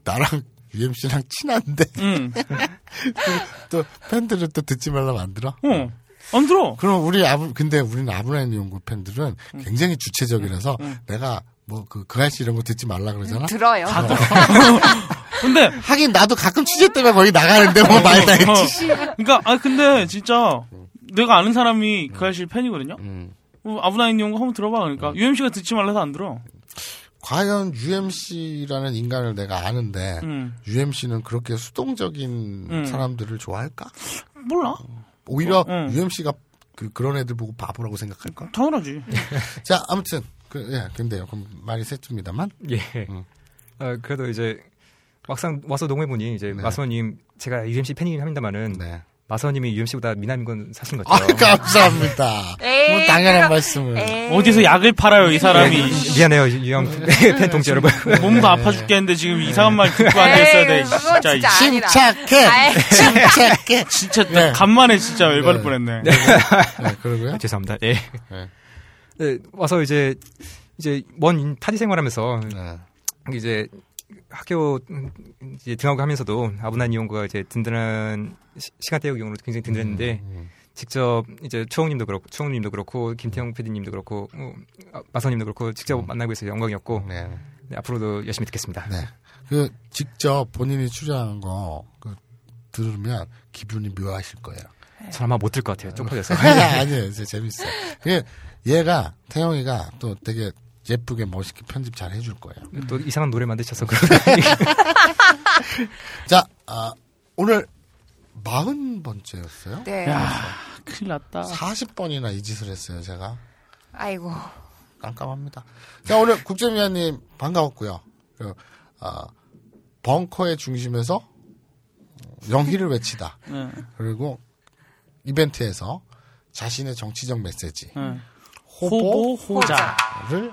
나랑 UMC랑 친한데 응. [LAUGHS] 또 팬들은 또 듣지 말라면 안 들어? 어. 안 들어. 그럼 우리 아브 근데 우리는 아브라인 연구 팬들은 음. 굉장히 주체적이라서 내가 뭐그 그 아저씨 이런 거 듣지 말라 그러잖아. 들어요. [LAUGHS] 근데 하긴 나도 가끔 취재 때문에 거기 나가는데 뭐 말다 했지. 그러니까 아 근데 진짜 내가 아는 사람이 그 아저씨 팬이거든요. 음. 어, 아브나인 이용고 한번 들어봐. 그러니까 UMC가 듣지 말라서 안 들어. 과연 UMC라는 인간을 내가 아는데 음. UMC는 그렇게 수동적인 음. 사람들을 좋아할까? 몰라. 오히려 어, 음. UMC가 그 그런 애들 보고 바보라고 생각할까? 당연하지. [LAUGHS] 자, 아무튼 그 예, 근데요. 그럼 말이 셌습니다만. 예. 음. 어, 그래도 이제 막상 와서 농해보니 이제 네. 마서님 제가 UMC 팬이긴 합니다만은 네. 마서님이 UMC보다 미남인 건 사실인 거죠. 아, 감사합니다. 에이, 뭐 당연한 그럼- 말씀을. 에이. 어디서 약을 팔아요, 이 사람이. 예, 미안해요 유형 팬 동지 여러분. 몸도 아파 죽겠는데 지금 이상한 말 듣고 앉아 있어야 돼. 에이, 그건 진짜. 진짜. 침착해. 아이. 침착해. 진짜 네. 간만에 진짜 열받을 네. 뻔했네. 네, 그러고요. 죄송합니다. 예. 네. 네, 와서 이제 이제 먼 타지 생활하면서 네. 이제 학교 음, 이제 등하고 하면서도 아브난 이용구가 이제 든든한 시- 시간 때우기 용으로 굉장히 든든했는데 음, 직접 이제 초홍님도 그렇고 초홍님도 그렇고 김태형 PD님도 그렇고 어, 아, 마선님도 그렇고 직접 만나고 있어서 영광이었고 네. 네, 앞으로도 열심히 듣겠습니다. 네. 그 직접 본인이 출연한 거 그, 들으면 기분이 묘하실 거예요. 전 아마 못 들 것 같아요. 쪽팔려서. [LAUGHS] 아니에요, 이제 재밌어요. 그게 얘가 태영이가 또 되게 예쁘게 멋있게 편집 잘 해줄 거예요. 또 이상한 노래 만드셔서 그 [LAUGHS] 자, 아, 오늘 마흔 번째였어요. 네. 야, 큰일 났다. 40번이나 이 짓을 했어요, 제가. 아이고. 깜깜합니다. 자, 오늘 국제미아님 반가웠고요. 그, 아, 벙커의 중심에서 영희를 외치다. 네, 그리고 이벤트에서 자신의 정치적 메시지, 네. 호보, 호보, 호자. 를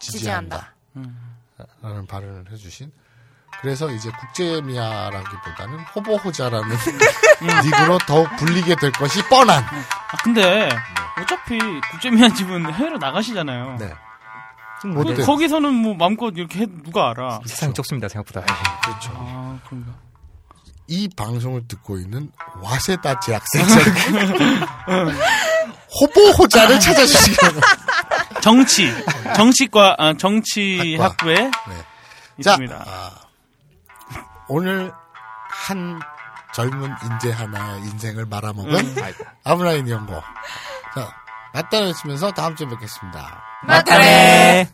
지지한다. 지지한다. 라는 발언을 해주신. 그래서 이제 국제미아라기보다는 호보호자라는 [LAUGHS] 닉으로 더욱 불리게 될 것이 뻔한. 아, 근데 어차피 국제미안 집은 해외로 나가시잖아요. 네. 뭐 그- 네. 거기서는 뭐 마음껏 이렇게 해 누가 알아? 세상이 좁습니다 생각보다. 그렇죠. 아, 그런가? 이 방송을 듣고 있는 와세다 재학생들 [LAUGHS] [LAUGHS] 호보호자를 찾아주시기 바랍니다. 정치, 정치과, 아, 정치학부에 네. 자, 있습니다. 아, 오늘 한 젊은 인재 하나의 인생을 말아먹은 음. 아브라인 연구. 자, 맞다를 외치면서 다음 주에 뵙겠습니다. 맞다네.